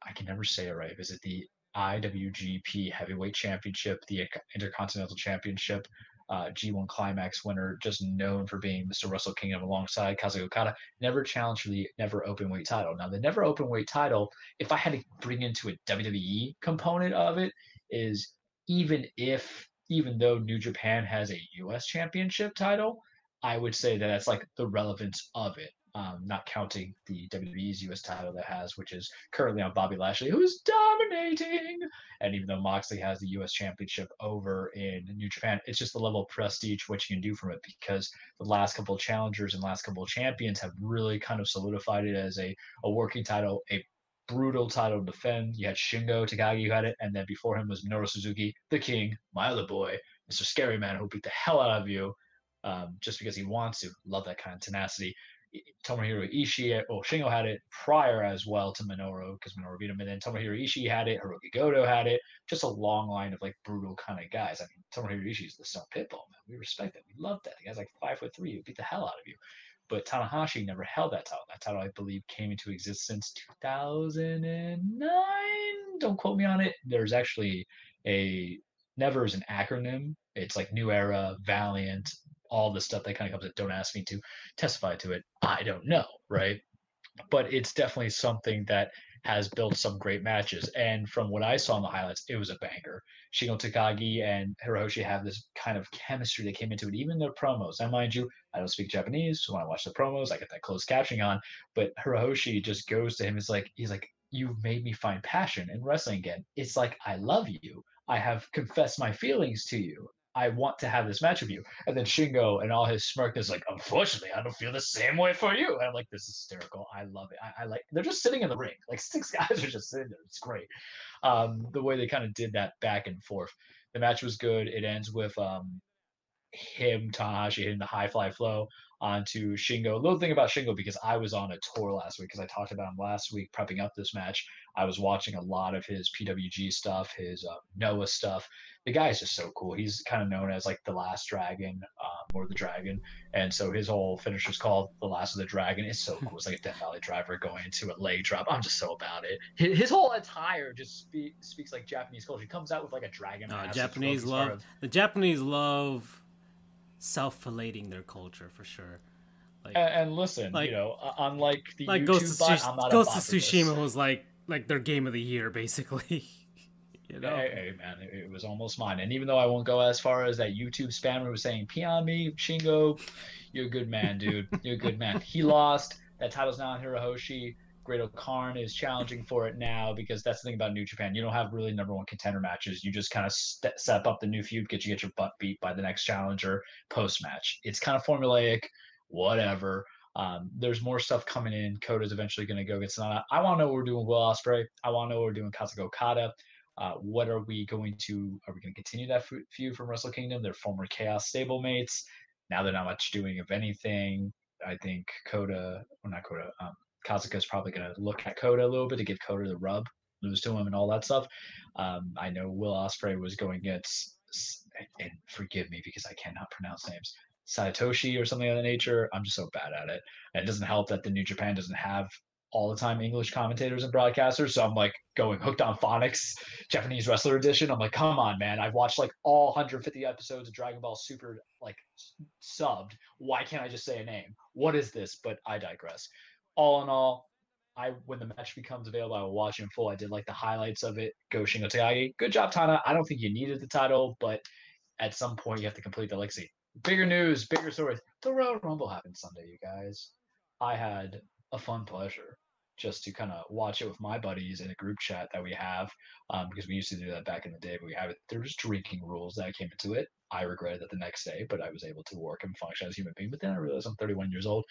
I can never say it right. Is it the IWGP Heavyweight Championship, the Intercontinental Championship, uh, G1 Climax winner, just known for being Mr. Wrestle Kingdom alongside Kazuchika Okada, never challenged for the never open weight title. Now, the never open weight title, if I had to bring into a WWE component of it, is even if, even though New Japan has a US championship title, I would say that that's like the relevance of it um, not counting the WWE's US title that has, which is currently on Bobby Lashley, who is dominating. And even though Moxley has the US championship over in New Japan, it's just the level of prestige what you can do from it because the last couple of challengers and last couple of champions have really kind of solidified it as a, a working title, a brutal title to defend. You had Shingo Takagi who had it, and then before him was Minoru Suzuki, the king, my other boy, Mr. Scary Man, who beat the hell out of you. Um, just because he wants to. Love that kind of tenacity. Tomohiro Ishii, or Shingo had it prior as well to Minoru because Minoru beat him, and then Tomohiro Ishii had it, Hirooki Goto had it. Just a long line of like brutal kind of guys. I mean, Tomohiro Ishii is the Stone Pitbull, man. We respect that. We love that. The guy's like five foot three, who beat the hell out of you. But Tanahashi never held that title. That title, I believe, came into existence 2009. Don't quote me on it. There's actually a never is an acronym. It's like New Era, Valiant, all the stuff that kind of comes in. Don't ask me to testify to it. I don't know, right? But it's definitely something that has built some great matches. And from what I saw in the highlights, it was a banger. Shingo Takagi and Hiroshi have this kind of chemistry that came into it, even their promos. And mind you, I don't speak Japanese, so when I watch the promos, I get that closed captioning on. But Hiroshi just goes to him. It's like he's like, "You've made me find passion in wrestling again." It's like I love you. I have confessed my feelings to you. I want to have this match with you. And then Shingo and all his smirk is like, unfortunately, I don't feel the same way for you. And I'm like, this is hysterical. I love it. I, I, like they're just sitting in the ring. Like six guys are just sitting there. It's great. Um, the way they kind of did that back and forth. The match was good. It ends with um, him, Tanahashi hitting the high fly flow onto Shingo. A little thing about Shingo because I was on a tour last week because I talked about him last week prepping up this match. I was watching a lot of his PWG stuff, his uh, Noah stuff, the guy is just so cool. He's kind of known as like the last dragon um, of the Dragon, and so his whole finisher is called the Last of the Dragon. It's so cool. It's like a Death Valley driver going into a leg drop. I'm just so about it. His, his whole attire just spe- speaks like Japanese culture. He comes out with like a dragon. Mask, Japanese love the Japanese love self-filleting their culture for sure. Like, And, and listen, Like- you know, unlike the like YouTube Ghost of, bot, Tsush- I'm not Ghost of bot for this. Tsushima was like like their game of the year basically. you know, Hey, hey, man, it, it was almost mine. And even though I won't go as far as that YouTube spammer was saying, on Shingo, you're a good man, dude. You're a good man. He lost. That title's now on Hiroshi. Great Karn is challenging for it now because that's the thing about New Japan. You don't have really number one contender matches. You just kind of st- step up the new feud, get you get your butt beat by the next challenger post match. It's kind of formulaic, whatever. Um, there's more stuff coming in. Kota's eventually going to go get Sanada. I want to know what we're doing Will Ospreay. I want to know what we're doing Kazuko Okada. Uh, what are we going to? Are we going to continue that fe- feud from Wrestle Kingdom? They're former Chaos stablemates. Now they're not much doing of anything. I think Kota, or not Kota, um, Kazuka's probably going to look at Kota a little bit to give Kota the rub, lose to him, and all that stuff. Um, I know Will Ospreay was going against, and forgive me because I cannot pronounce names. Satoshi or something of that nature. I'm just so bad at it. And it doesn't help that the New Japan doesn't have all the time English commentators and broadcasters. So I'm like going hooked on phonics, Japanese wrestler edition. I'm like, come on, man. I've watched like all 150 episodes of Dragon Ball Super, like subbed. Why can't I just say a name? What is this? But I digress. All in all, I when the match becomes available, I will watch it in full. I did like the highlights of it. Go Shingo Takagi. Good job, Tana. I don't think you needed the title, but at some point you have to complete the legacy. Bigger news, bigger stories. The Royal Rumble happened Sunday, you guys. I had a fun pleasure just to kind of watch it with my buddies in a group chat that we have um, because we used to do that back in the day but we have it there was drinking rules that came into it. I regretted that the next day but i was able to work and function as a human being but then i realized i'm 31 years old.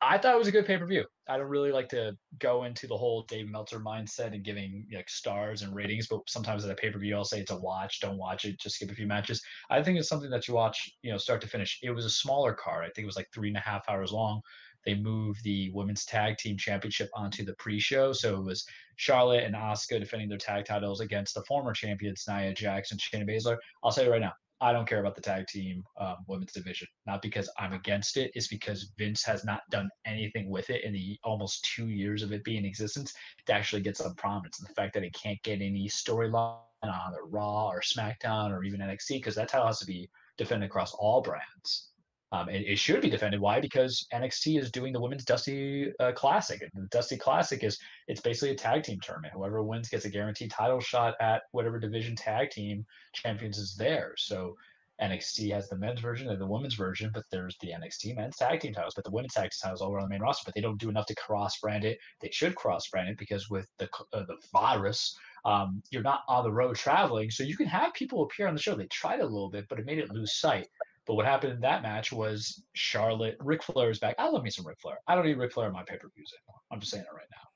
I thought it was a good pay-per-view. I don't really like to go into the whole dave meltzer mindset and giving like stars and ratings but sometimes at a pay-per-view i'll say it's a watch don't watch it just skip a few matches. I think it's something that you watch you know start to finish. It was a smaller card. I think it was like three and a half hours long they moved the women's tag team championship onto the pre-show. So it was Charlotte and Asuka defending their tag titles against the former champions Nia Jax and Shayna Baszler. I'll say you right now, I don't care about the tag team um, women's division. Not because I'm against it, it's because Vince has not done anything with it in the almost two years of it being in existence to actually get some prominence. And the fact that it can't get any storyline on either Raw or SmackDown or even NXT, because that title has to be defended across all brands. Um, it, it should be defended. Why? Because NXT is doing the Women's Dusty uh, Classic. And the Dusty Classic is it's basically a tag team tournament. Whoever wins gets a guaranteed title shot at whatever division tag team champions is there. So NXT has the men's version and the women's version, but there's the NXT men's tag team titles, but the women's tag team titles all around the main roster. But they don't do enough to cross brand it. They should cross brand it because with the uh, the virus, um, you're not on the road traveling, so you can have people appear on the show. They tried a little bit, but it made it lose sight. But what happened in that match was Charlotte, Ric Flair is back. I love me some Ric Flair. I don't need Ric Flair in my pay per views anymore. I'm just saying it right now.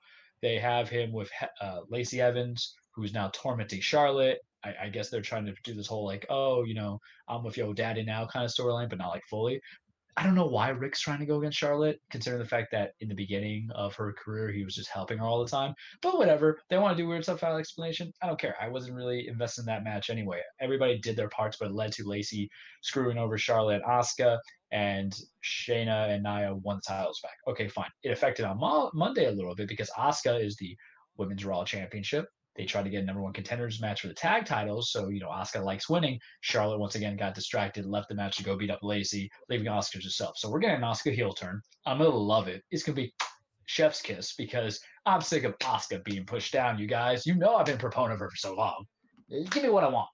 They have him with uh, Lacey Evans, who's now tormenting Charlotte. I, I, guess they're trying to do this whole like, oh, you know, I'm with your daddy now kind of storyline, but not like fully. I don't know why Rick's trying to go against Charlotte, considering the fact that in the beginning of her career he was just helping her all the time. But whatever, they want to do weird stuff without explanation. I don't care. I wasn't really invested in that match anyway. Everybody did their parts, but it led to Lacey screwing over Charlotte and Asuka, and Shayna and Nia won the titles back. Okay, fine. It affected on Mo- Monday a little bit because Asuka is the Women's Raw Championship. They tried to get a number one contenders match for the tag titles, so you know Asuka likes winning. Charlotte once again got distracted, left the match to go beat up Lacey, leaving Asuka herself. So we're getting an Asuka heel turn. I'm gonna love it. It's gonna be chef's kiss because I'm sick of Asuka being pushed down. You guys, you know I've been proponent of her for so long. Eh, give me what I want.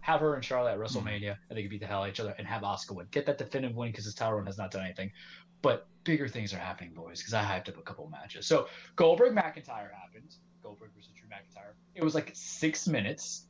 Have her and Charlotte at WrestleMania, and they can beat the hell out of each other, and have Asuka win. Get that definitive win because this title run has not done anything. But bigger things are happening, boys, because I hyped up a couple matches. So Goldberg McIntyre happened. Goldberg versus McIntyre. It was like six minutes.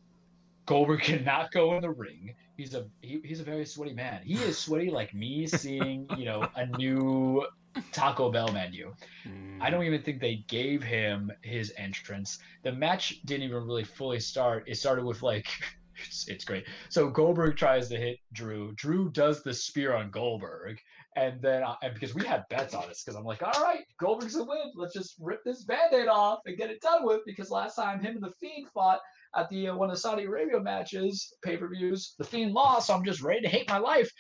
Goldberg cannot go in the ring. He's a he, he's a very sweaty man. He is sweaty like me seeing you know a new Taco Bell menu. Mm. I don't even think they gave him his entrance. The match didn't even really fully start. It started with like it's, it's great. So Goldberg tries to hit Drew. Drew does the spear on Goldberg, and then uh, and because we had bets on this, because I'm like, all right, Goldberg's a win. Let's just rip this band-aid off and get it done with. Because last time him and the Fiend fought, at the uh, one of the Saudi Arabia matches, pay per views. The Fiend lost, so I'm just ready to hate my life.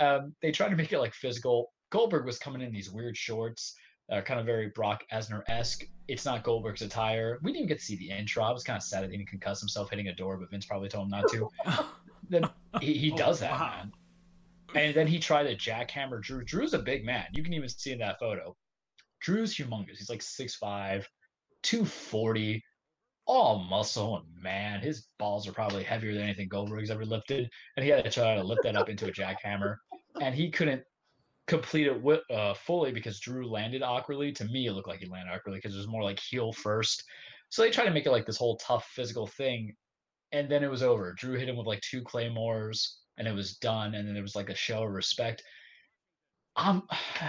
Um, they tried to make it like physical. Goldberg was coming in these weird shorts, uh, kind of very Brock Lesnar esque. It's not Goldberg's attire. We didn't even get to see the intro. I was kind of sad that he didn't concuss himself hitting a door, but Vince probably told him not to. then he, he Oh, does that, wow. man. And then he tried to jackhammer Drew. Drew's a big man. You can even see in that photo. Drew's humongous. He's like 6'5, 240, all muscle and man. His balls are probably heavier than anything Goldberg's ever lifted. And he had to try to lift that up into a jackhammer. And he couldn't complete it uh, fully because Drew landed awkwardly. To me, it looked like he landed awkwardly because it was more like heel first. So they tried to make it like this whole tough physical thing. And then it was over. Drew hit him with like two claymores and it was done. And then there was like a show of respect. Um,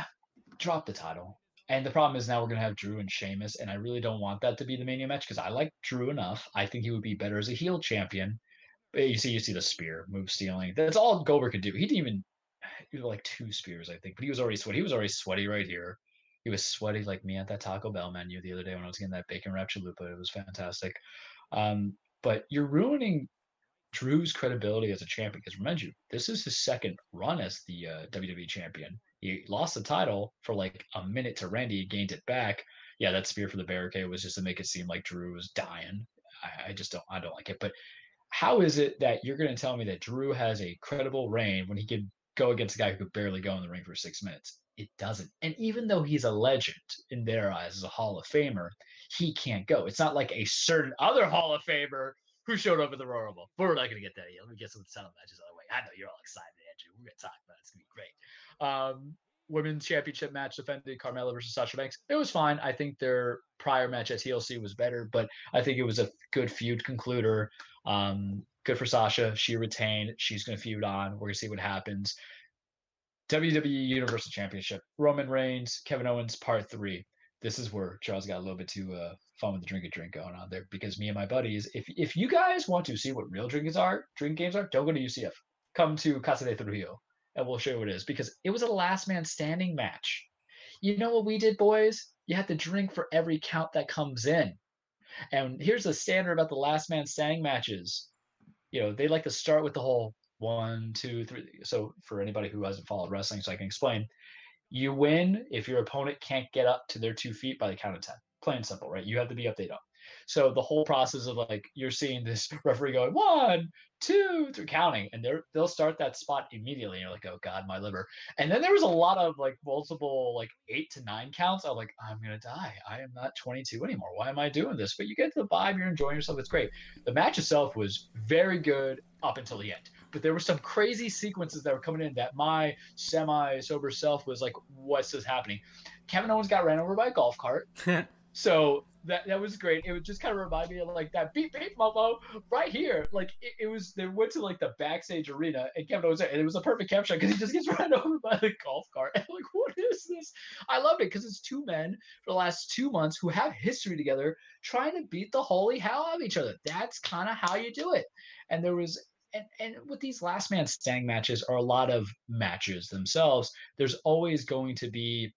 drop the title. And the problem is now we're gonna have Drew and Sheamus, and I really don't want that to be the Mania match because I like Drew enough. I think he would be better as a heel champion. But you see, you see the spear move stealing. That's all Goldberg could do. He didn't even he like two spears, I think, but he was already sweaty. He was already sweaty right here. He was sweaty like me at that Taco Bell menu the other day when I was getting that bacon wrap chalupa. It was fantastic. Um, but you're ruining Drew's credibility as a champion because remember, you, this is his second run as the uh, WWE champion. He lost the title for like a minute to Randy. He gained it back. Yeah, that spear for the barricade was just to make it seem like Drew was dying. I, I just don't, I don't like it. But how is it that you're going to tell me that Drew has a credible reign when he could go against a guy who could barely go in the ring for six minutes? It doesn't. And even though he's a legend in their eyes as a Hall of Famer, he can't go. It's not like a certain other Hall of Famer who showed up at the Royal Rumble. But we're not going to get that yet. Let me get some title matches out of the way. I know you're all excited, Andrew. We're going to talk about it. It's going to be great. Um, women's championship match defended Carmella versus Sasha Banks. It was fine. I think their prior match at TLC was better, but I think it was a good feud concluder. Um, good for Sasha. She retained. She's going to feud on. We're going to see what happens. WWE Universal Championship. Roman Reigns, Kevin Owens, part three. This is where Charles got a little bit too uh, fun with the drink and drink going on there because me and my buddies, if if you guys want to see what real drinkers are, drink games are, don't go to UCF. Come to Casa de Trujillo and we'll show you what it is because it was a last man standing match. You know what we did, boys? You have to drink for every count that comes in. And here's the standard about the last man standing matches. You know, they like to start with the whole one, two, three. So for anybody who hasn't followed wrestling, so I can explain, you win if your opponent can't get up to their two feet by the count of ten. Plain and simple, right? You have to be up, they don't. So the whole process of like you're seeing this referee going one, two, three, counting, and they're they'll start that spot immediately. And you're like, oh god, my liver. And then there was a lot of like multiple like eight to nine counts. I'm like, I'm gonna die. I am not 22 anymore. Why am I doing this? But you get to the vibe, you're enjoying yourself. It's great. The match itself was very good up until the end. But there were some crazy sequences that were coming in that my semi sober self was like, what's this happening? Kevin Owens got ran over by a golf cart. So that that was great. It would just kind of remind me of like that beep beep momo right here. Like it, it was they went to like the backstage arena and Kevin Owens there, and it was a perfect capture because he just gets run over by the golf cart. And like, what is this? I loved it because it's two men for the last two months who have history together trying to beat the holy hell out of each other. That's kind of how you do it. And there was and, and with these last man standing matches or a lot of matches themselves, there's always going to be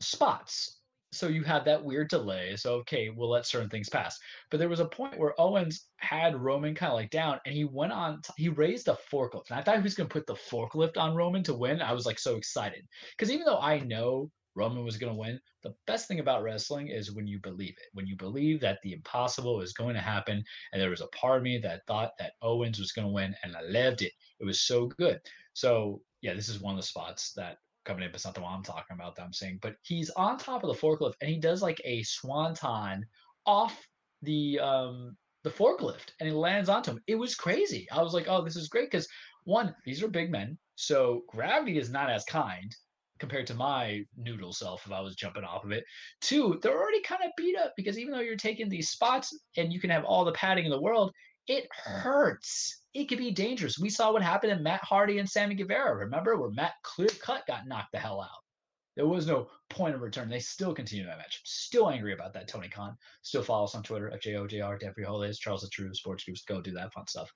spots. So you have that weird delay. So okay, we'll let certain things pass. But there was a point where Owens had Roman kind of like down, and he went on. He raised a forklift, and I thought he was going to put the forklift on Roman to win. I was like so excited because even though I know Roman was going to win, the best thing about wrestling is when you believe it. When you believe that the impossible is going to happen, and there was a part of me that thought that Owens was going to win, and I loved it. It was so good. So yeah, this is one of the spots that coming in, but it's not the one I'm talking about that I'm saying. But he's on top of the forklift and he does like a swanton off the um the forklift and he lands onto him. It was crazy. I was like, oh, this is great because one, these are big men, so gravity is not as kind compared to my noodle self if I was jumping off of it. Two, they're already kind of beat up because even though you're taking these spots and you can have all the padding in the world, it uh-huh. hurts. It could be dangerous. We saw what happened in Matt Hardy and Sammy Guevara. Remember where Matt clear cut got knocked the hell out. There was no point of return. They still continue that match. Still angry about that, Tony Khan. Still follow us on Twitter at JOJR, Dan Frijoles, Charles the True, Sports Goofs. Go do that fun stuff.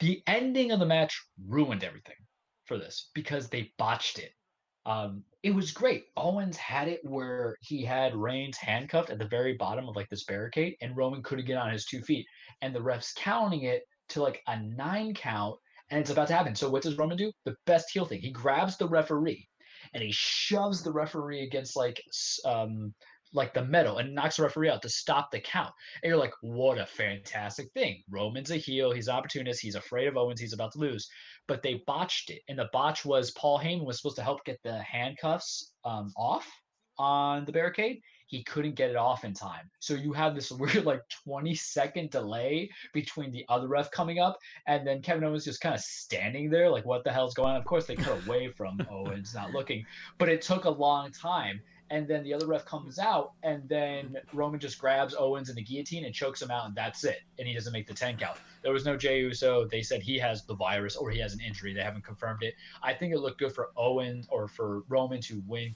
The ending of the match ruined everything for this because they botched it. Um, it was great. Owens had it where he had Reigns handcuffed at the very bottom of like this barricade, and Roman couldn't get on his two feet, and the refs counting it to like a nine count, and it's about to happen. So what does Roman do? The best heel thing. He grabs the referee, and he shoves the referee against like um like the metal and knocks the referee out to stop the count. And you're like, what a fantastic thing. Roman's a heel. He's opportunist. He's afraid of Owens. He's about to lose. But they botched it. And the botch was Paul Heyman was supposed to help get the handcuffs um, off on the barricade. He couldn't get it off in time. So you have this weird, like 20 second delay between the other ref coming up and then Kevin Owens just kind of standing there, like, what the hell's going on? Of course, they cut away from Owens not looking, but it took a long time and then the other ref comes out, and then mm-hmm. Roman just grabs Owens in the guillotine and chokes him out, and that's it. And he doesn't make the 10 count. There was no Jey Uso. They said he has the virus or he has an injury. They haven't confirmed it. I think it looked good for Owens or for Roman to win,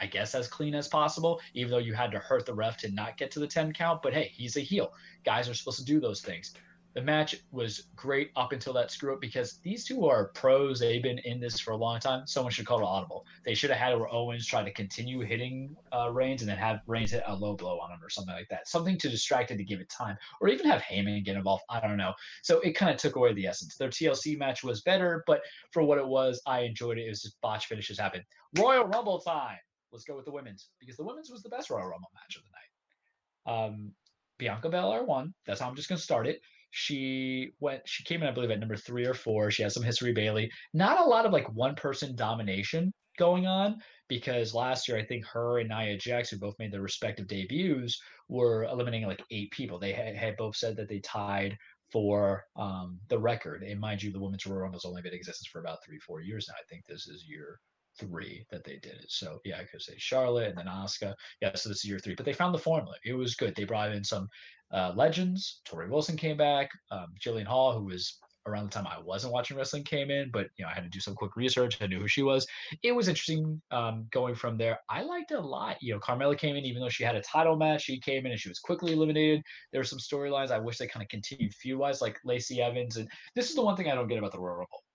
I guess, as clean as possible, even though you had to hurt the ref to not get to the 10 count. But hey, he's a heel. Guys are supposed to do those things the match was great up until that screw up because these two are pros. They've been in this for a long time. Someone should call it audible. They should have had where Owens try to continue hitting uh, Reigns and then have Reigns hit a low blow on him or something like that. Something to distract it to give it time, or even have Heyman get involved. I don't know. So it kind of took away the essence. Their TLC match was better, but for what it was, I enjoyed it. It was just botch finishes happen. Royal Rumble time. Let's go with the women's because the women's was the best Royal Rumble match of the night. Um, Bianca Belair won. That's how I'm just gonna start it. She went. She came in, I believe, at number three or four. She has some history. Bayley. Not a lot of like one person domination going on because last year I think her and Nia Jax, who both made their respective debuts, were eliminating like eight people. They had, had both said that they tied for um, the record. And mind you, the women's Rumble has only been in existence for about three, four years now. I think this is year three that they did it. So yeah, I could say Charlotte and then Asuka. Yeah, so this is year three. But they found the formula. It was good. They brought in some uh, legends. Torrie Wilson came back. Um, Jillian Hall, who was around the time I wasn't watching wrestling, came in, but you know I had to do some quick research. I knew who she was. It was interesting um, going from there. I liked it a lot. You know, Carmella came in, even though she had a title match, she came in and she was quickly eliminated. There were some storylines I wish they kind of continued feud wise, like Lacey Evans. And this is the one thing I don't get about the Royal Rumble.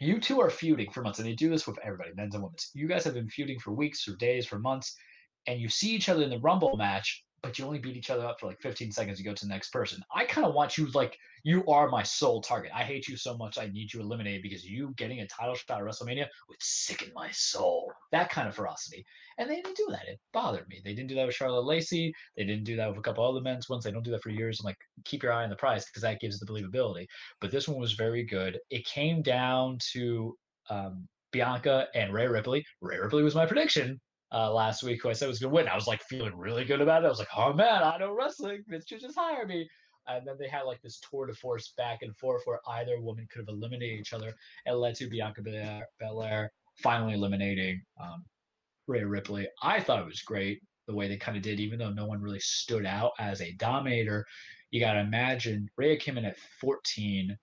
You two are feuding for months, and they do this with everybody, men's and women's. You guys have been feuding for weeks or days, for months, and you see each other in the Rumble match, but you only beat each other up for like 15 seconds. You go to the next person. I kind of want you like you are my sole target. I hate you so much. I need you eliminated because you getting a title shot at WrestleMania would sicken my soul. That kind of ferocity. And they didn't do that. It bothered me. They didn't do that with Charlotte Lacey. They didn't do that with a couple other men's ones. They don't do that for years. I'm like, keep your eye on the prize because that gives the believability. But this one was very good. It came down to um, Bianca and Rhea Ripley. Rhea Ripley was my prediction uh, last week who I said was going to win. I was like feeling really good about it. I was like, oh man, I know wrestling. Vince should just hire me. And then they had like this tour de force back and forth where either woman could have eliminated each other. It led to Bianca Belair, Belair finally eliminating um, Rhea Ripley. I thought it was great the way they kind of did, even though no one really stood out as a dominator. You got to imagine Rhea came in at 14.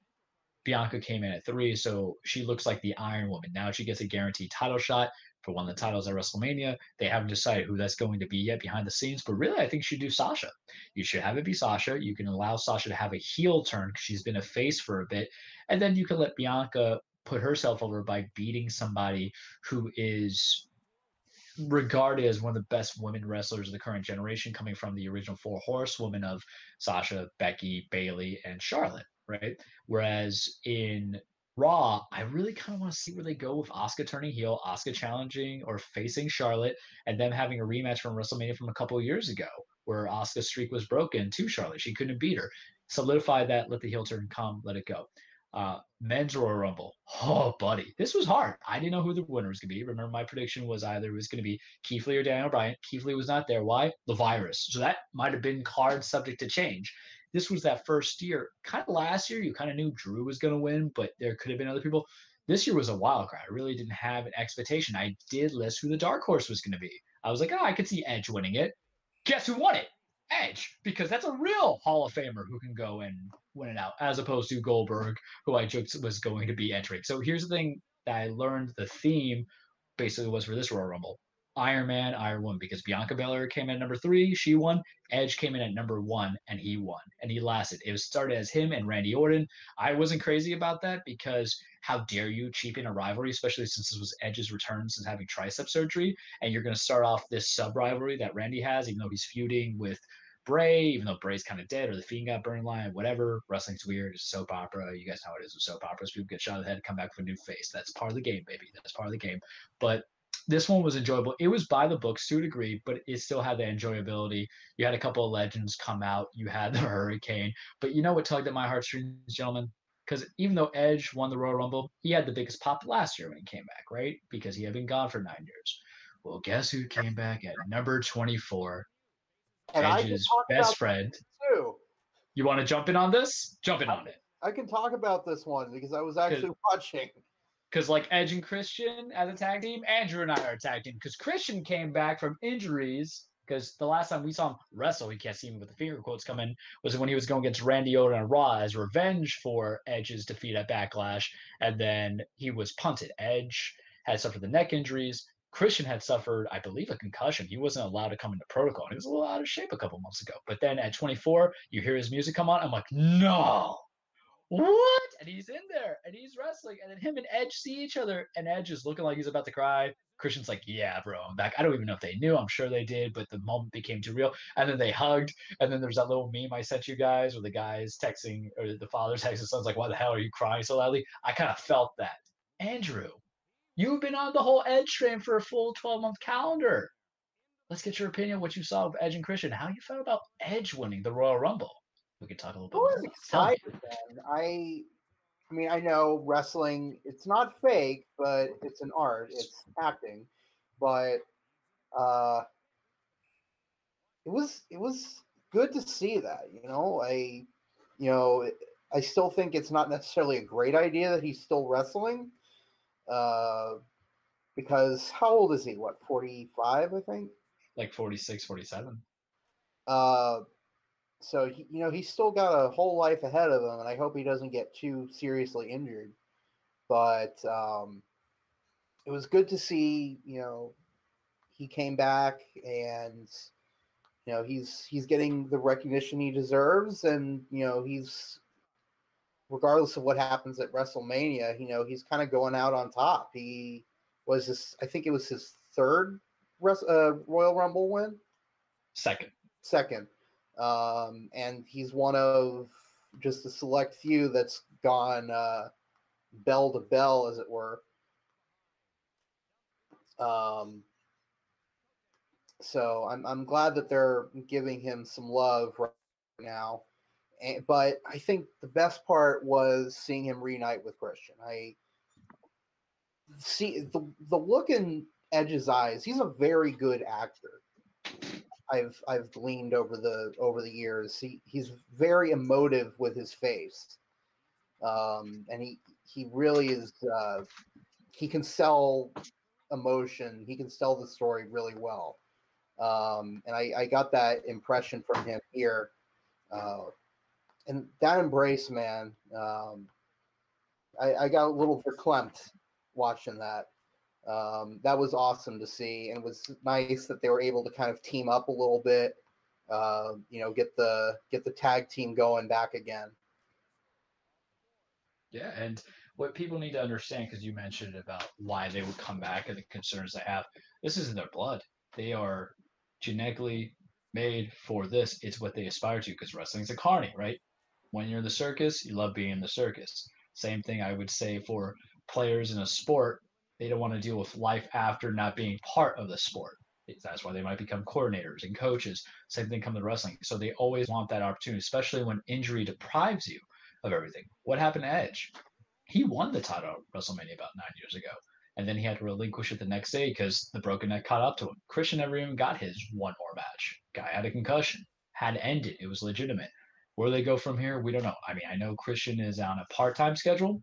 Bianca came in at three, so she looks like the Iron Woman. Now she gets a guaranteed title shot for one of the titles at WrestleMania. They haven't decided who that's going to be yet behind the scenes, but really, I think you should do Sasha. You should have it be Sasha. You can allow Sasha to have a heel turn because she's been a face for a bit, and then you can let Bianca put herself over by beating somebody who is regarded as one of the best women wrestlers of the current generation, coming from the original four horsewomen of Sasha, Becky, Bayley, and Charlotte, right? Whereas in Raw, I really kind of want to see where they go with Asuka turning heel, Asuka challenging or facing Charlotte, and them having a rematch from WrestleMania from a couple years ago, where Asuka's streak was broken to Charlotte. She couldn't beat her. Solidify that, let the heel turn come, let it go. Uh, men's Royal Rumble. Oh, buddy, this was hard. I didn't know who the winner was going to be. Remember, my prediction was either it was going to be Keith Lee or Daniel Bryan. Keith Lee was not there. Why? The virus. So that might have been card subject to change this was that first year. Kind of last year, you kind of knew Drew was going to win, but there could have been other people. This year was a wild card. I really didn't have an expectation. I did list who the dark horse was going to be. I was like, oh, I could see Edge winning it. Guess who won it? Edge, because that's a real Hall of Famer who can go and win it out, as opposed to Goldberg, who I joked was going to be entering. So here's the thing that I learned the theme basically was for this Royal Rumble. Iron Man, Iron Woman, because Bianca Belair came in at number three, she won. Edge came in at number one, and he won, and he lasted. It was started as him and Randy Orton. I wasn't crazy about that because how dare you cheapen a rivalry, especially since this was Edge's return since having tricep surgery, and you're going to start off this sub rivalry that Randy has, even though he's feuding with Bray, even though Bray's kind of dead or the Fiend got burned line, whatever. Wrestling's weird. It's soap opera. You guys know how it is with soap operas. People get shot in the head, come back with a new face. That's part of the game, baby. That's part of the game. But this one was enjoyable. It was by the books to a degree, but it still had the enjoyability. You had a couple of legends come out. You had the Hurricane. But you know what tugged at my heartstrings, gentlemen? Because even though Edge won the Royal Rumble, he had the biggest pop last year when he came back, right? Because he had been gone for nine years. Well, guess who came back at number 24? And I Edge's best friend. too. You want to jump in on this? Jump in on it. I can talk about this one because I was actually watching. Because like Edge and Christian as a tag team, Andrew and I are a tag team. Because Christian came back from injuries. Because the last time we saw him wrestle, he can't see him with the finger quotes coming, was when he was going against Randy Orton and Raw as revenge for Edge's defeat at Backlash. And then he was punted. Edge had suffered the neck injuries. Christian had suffered, I believe, a concussion. He wasn't allowed to come into protocol. And He was a little out of shape a couple months ago. But then at 24, you hear his music come on. I'm like, no, what? And he's in there and he's wrestling. And then him and Edge see each other, and Edge is looking like he's about to cry. Christian's like, yeah, bro, I'm back. I don't even know if they knew. I'm sure they did, but the moment became too real. And then they hugged. And then there's that little meme I sent you guys where the guy's texting, or the father texting his son's like, why the hell are you crying so loudly? I kind of felt that. Andrew, you've been on the whole Edge train for a full 12 month calendar. Let's get your opinion what you saw of Edge and Christian. How you felt about Edge winning the Royal Rumble? We could talk a little bit I was more. Tell me. excited, man. I, I mean, I know wrestling. It's not fake, but it's an art. It's acting, but uh, it was it was good to see that. You know, I, you know, I still think it's not necessarily a great idea that he's still wrestling, uh, because how old is he? What, forty five? I think. Like 46, 47. Uh, so he, you know he's still got a whole life ahead of him, and I hope he doesn't get too seriously injured. But um, it was good to see, you know, he came back, and you know he's he's getting the recognition he deserves, and you know he's regardless of what happens at WrestleMania, you know he's kind of going out on top. He was his, I think it was his third uh, Royal Rumble win Second. second. Um, and he's one of just a select few that's gone uh, bell to bell, as it were. Um, so I'm, I'm glad that they're giving him some love right now. And, but I think the best part was seeing him reunite with Christian. I see the the look in Edge's eyes. He's a very good actor. I've I've gleaned over the over the years. He he's very emotive with his face, um, and he he really is. Uh, he can sell emotion. He can sell the story really well, um, and I, I got that impression from him here. Uh, and that embrace, man, um, I, I got a little verklempt watching that um, that was awesome to see, and it was nice that they were able to kind of team up a little bit. Uh, you know, get the get the tag team going back again. Yeah, and what people need to understand, because you mentioned about why they would come back and the concerns they have, this isn't their blood. They are genetically made for this. It's what they aspire to, because wrestling's a carny, right? When you're in the circus, you love being in the circus. Same thing I would say for players in a sport. They don't want to deal with life after not being part of the sport. That's why they might become coordinators and coaches. Same thing come to wrestling. So they always want that opportunity, especially when injury deprives you of everything. What happened to Edge? He won the title at WrestleMania about nine years ago. And then he had to relinquish it the next day because the broken neck caught up to him. Christian never even got his one more match. Guy had a concussion, had ended. It It was legitimate. Where they go from here, we don't know. I mean, I know Christian is on a part time schedule.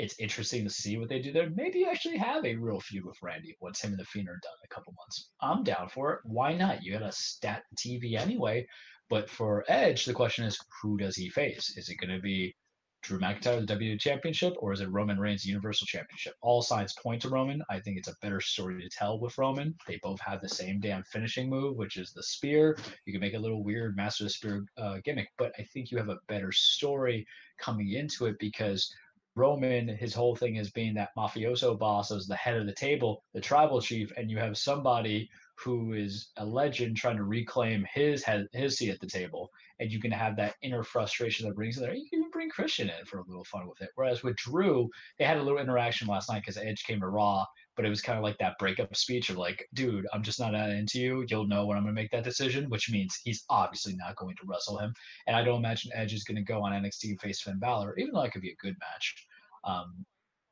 It's interesting to see what they do there. Maybe you actually have a real feud with Randy once him and the Fiend are done in a couple months. I'm down for it. Why not? You got a stat TV anyway. But for Edge, the question is, who does he face? Is it going to be Drew McIntyre the WWE Championship or is it Roman Reigns Universal Championship? All signs point to Roman. I think it's a better story to tell with Roman. They both have the same damn finishing move, which is the spear. You can make a little weird Master of the Spear uh, gimmick, but I think you have a better story coming into it because Roman, his whole thing is being that mafioso boss as the head of the table, the tribal chief, and you have somebody who is a legend trying to reclaim his head, his seat at the table, and you can have that inner frustration that brings in there. You can even bring Christian in for a little fun with it. Whereas with Drew, they had a little interaction last night because Edge came to Raw, but it was kind of like that breakup speech of like, dude, I'm just not into you. You'll know when I'm gonna make that decision, which means he's obviously not going to wrestle him. And I don't imagine Edge is gonna go on NXT and face Finn Balor, even though it could be a good match. Um,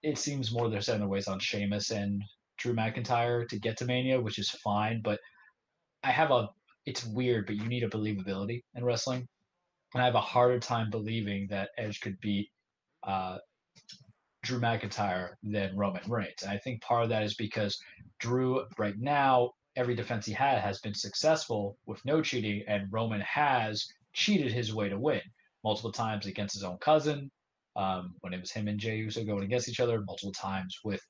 it seems more they're setting their ways on Sheamus and Drew McIntyre to get to Mania, which is fine. But I have a, it's weird, but you need a believability in wrestling. And I have a harder time believing that Edge could beat uh, Drew McIntyre than Roman Reigns. And I think part of that is because Drew, right now, every defense he had has been successful with no cheating, and Roman has cheated his way to win multiple times against his own cousin. Um, when it was him and Jey Uso going against each other, multiple times with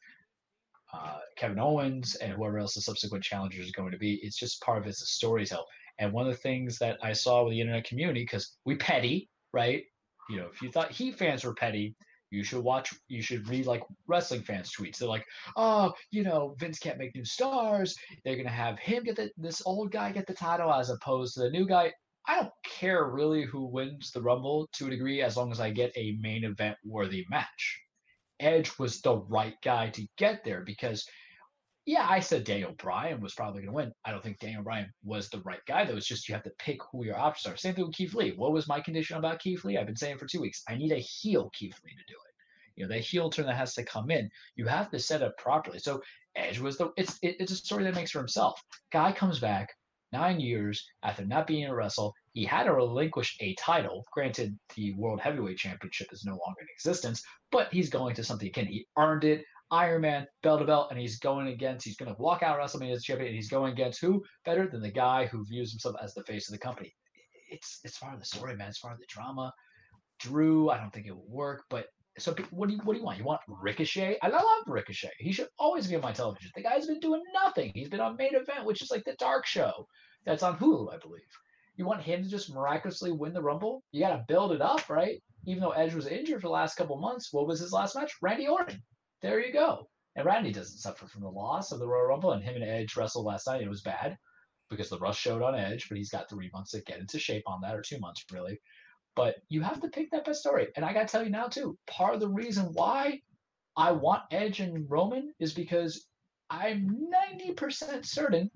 uh, Kevin Owens and whoever else the subsequent challenger is going to be. It's just part of his storytelling. And one of the things that I saw with the internet community, because we petty, right? You know, if you thought Heat fans were petty, you should watch. You should read like wrestling fans' tweets. They're like, "Oh, you know, Vince can't make new stars. They're gonna have him get the, this old guy get the title as opposed to the new guy." I don't care really who wins the Rumble to a degree, as long as I get a main event worthy match. Edge was the right guy to get there because, yeah, I said Daniel Bryan was probably going to win. I don't think Daniel Bryan was the right guy, though. It's just you have to pick who your options are. Same thing with Keith Lee. What was my condition about Keith Lee? I've been saying for two weeks. I need a heel Keith Lee to do it. You know, that heel turn that has to come in. You have to set up properly. So Edge was the. It's it, it's a story that makes for himself. Guy comes back nine years after not being in a wrestle. He had to relinquish a title. Granted, the World Heavyweight Championship is no longer in existence, but he's going to something again. He earned it. Iron Man, bell to belt, and he's going against, he's going to walk out WrestleMania as champion, and he's going against who better than the guy who views himself as the face of the company. It's it's part of the story, man. It's part of the drama. Drew, I don't think it will work, but so what do you what do you want? You want Ricochet? I love Ricochet. He should always be on my television. The guy's been doing nothing. He's been on main event, which is like the dark show. That's on Hulu, I believe. You want him to just miraculously win the Rumble? You got to build it up, right? Even though Edge was injured for the last couple months, what was his last match? Randy Orton. There you go. And Randy doesn't suffer from the loss of the Royal Rumble, and him and Edge wrestled last night. It was bad because the rush showed on Edge, but he's got three months to get into shape on that, or two months really. But you have to pick that best story. And I got to tell you now, too, part of the reason why I want Edge and Roman is because I'm 90% certain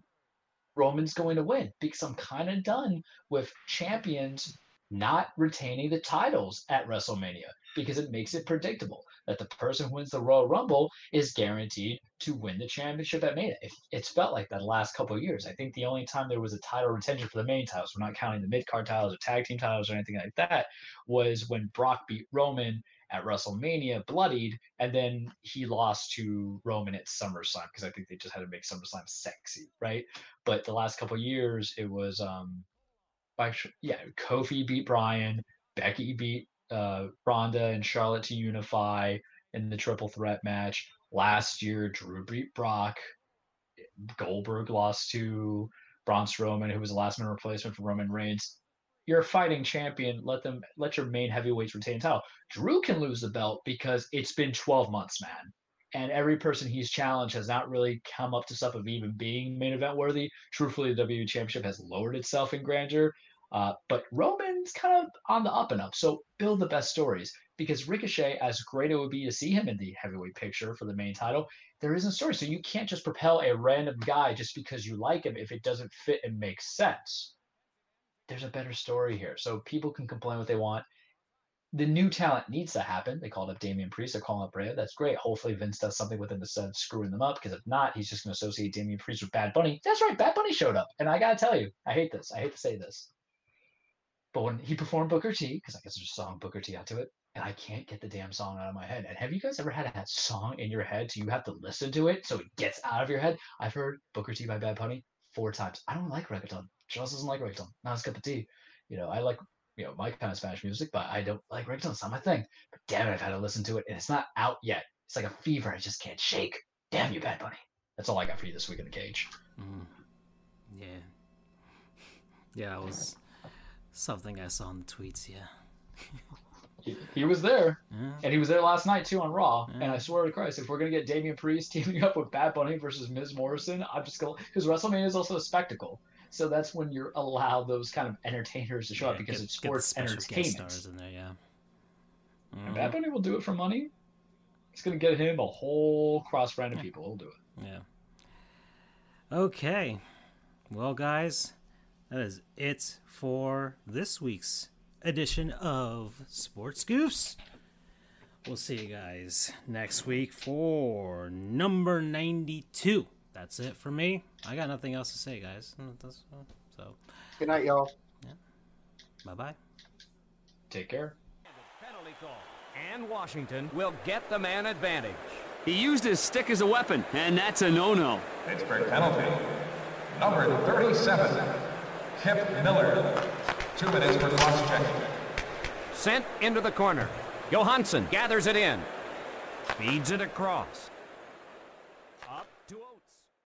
Roman's going to win because I'm kind of done with champions not retaining the titles at WrestleMania because it makes it predictable that the person who wins the Royal Rumble is guaranteed to win the championship at Mania. it's felt like that the last couple of years. I think the only time there was a title retention for the main titles, we're not counting the mid card titles or tag team titles or anything like that, was when Brock beat Roman at WrestleMania, bloodied, and then he lost to Roman at SummerSlam because I think they just had to make SummerSlam sexy, right? But the last couple years, it was um, actually, yeah, Kofi beat Bryan, Becky beat uh, Ronda and Charlotte to unify in the triple threat match. Last year, Drew beat Brock. Goldberg lost to Braun Strowman, who was the last minute replacement for Roman Reigns. You're a fighting champion. Let them let your main heavyweights retain title. Drew can lose the belt because it's been 12 months, man. And every person he's challenged has not really come up to stuff of even being main event worthy. Truthfully, the WWE Championship has lowered itself in grandeur. Uh, but Roman's kind of on the up and up. So build the best stories because Ricochet, as great it would be to see him in the heavyweight picture for the main title, there isn't a story. So you can't just propel a random guy just because you like him if it doesn't fit and make sense. There's a better story here. So people can complain what they want. The new talent needs to happen. They called up Damian Priest. They're calling up Bray. That's great. Hopefully Vince does something with him instead of screwing them up. Because if not, he's just going to associate Damian Priest with Bad Bunny. That's right. Bad Bunny showed up. And I got to tell you, I hate this. I hate to say this. But when he performed Booker T, because I guess there's a song Booker T out to it, and I can't get the damn song out of my head. And have you guys ever had that song in your head so you have to listen to it so it gets out of your head? I've heard Booker T by Bad Bunny four times. I don't like reggaeton. Charles doesn't like reggaeton. Not his cup of tea. You know, I like you know, my kind of Spanish music, but I don't like reggaeton. It's not my thing. But damn it, I've had to listen to it, and it's not out yet. It's like a fever I just can't shake. Damn you, Bad Bunny. That's all I got for you this week in the cage. Mm. Yeah. Yeah, I was something I saw in the tweets. Yeah. He, he was there, Yeah. and he was there last night too on Raw. Yeah. And I swear to Christ, if we're gonna get Damian Priest teaming up with Bad Bunny versus Miz Morrison, I'm just gonna because WrestleMania is also a spectacle. So that's when you allow those kind of entertainers to show up because get- it's sports entertainment. stars in there. Yeah. And Mhm. Bad Bunny will do it for money. It's gonna get him a whole cross brand of people. He'll do it. Yeah. Okay. Well, guys, that is it for this week's edition of Sports Goofs. We'll see you guys next week for number 92. That's it for me. I got nothing else to say, guys. Mm, So, Good night, y'all. bye bye. Take care. Penalty call. And Washington will get the man advantage. He used his stick as a weapon, and that's a no-no. Pittsburgh penalty. Number 37, Kip Miller. Two minutes for cross checking. Sent into the corner. Johansson gathers it in. Feeds it across.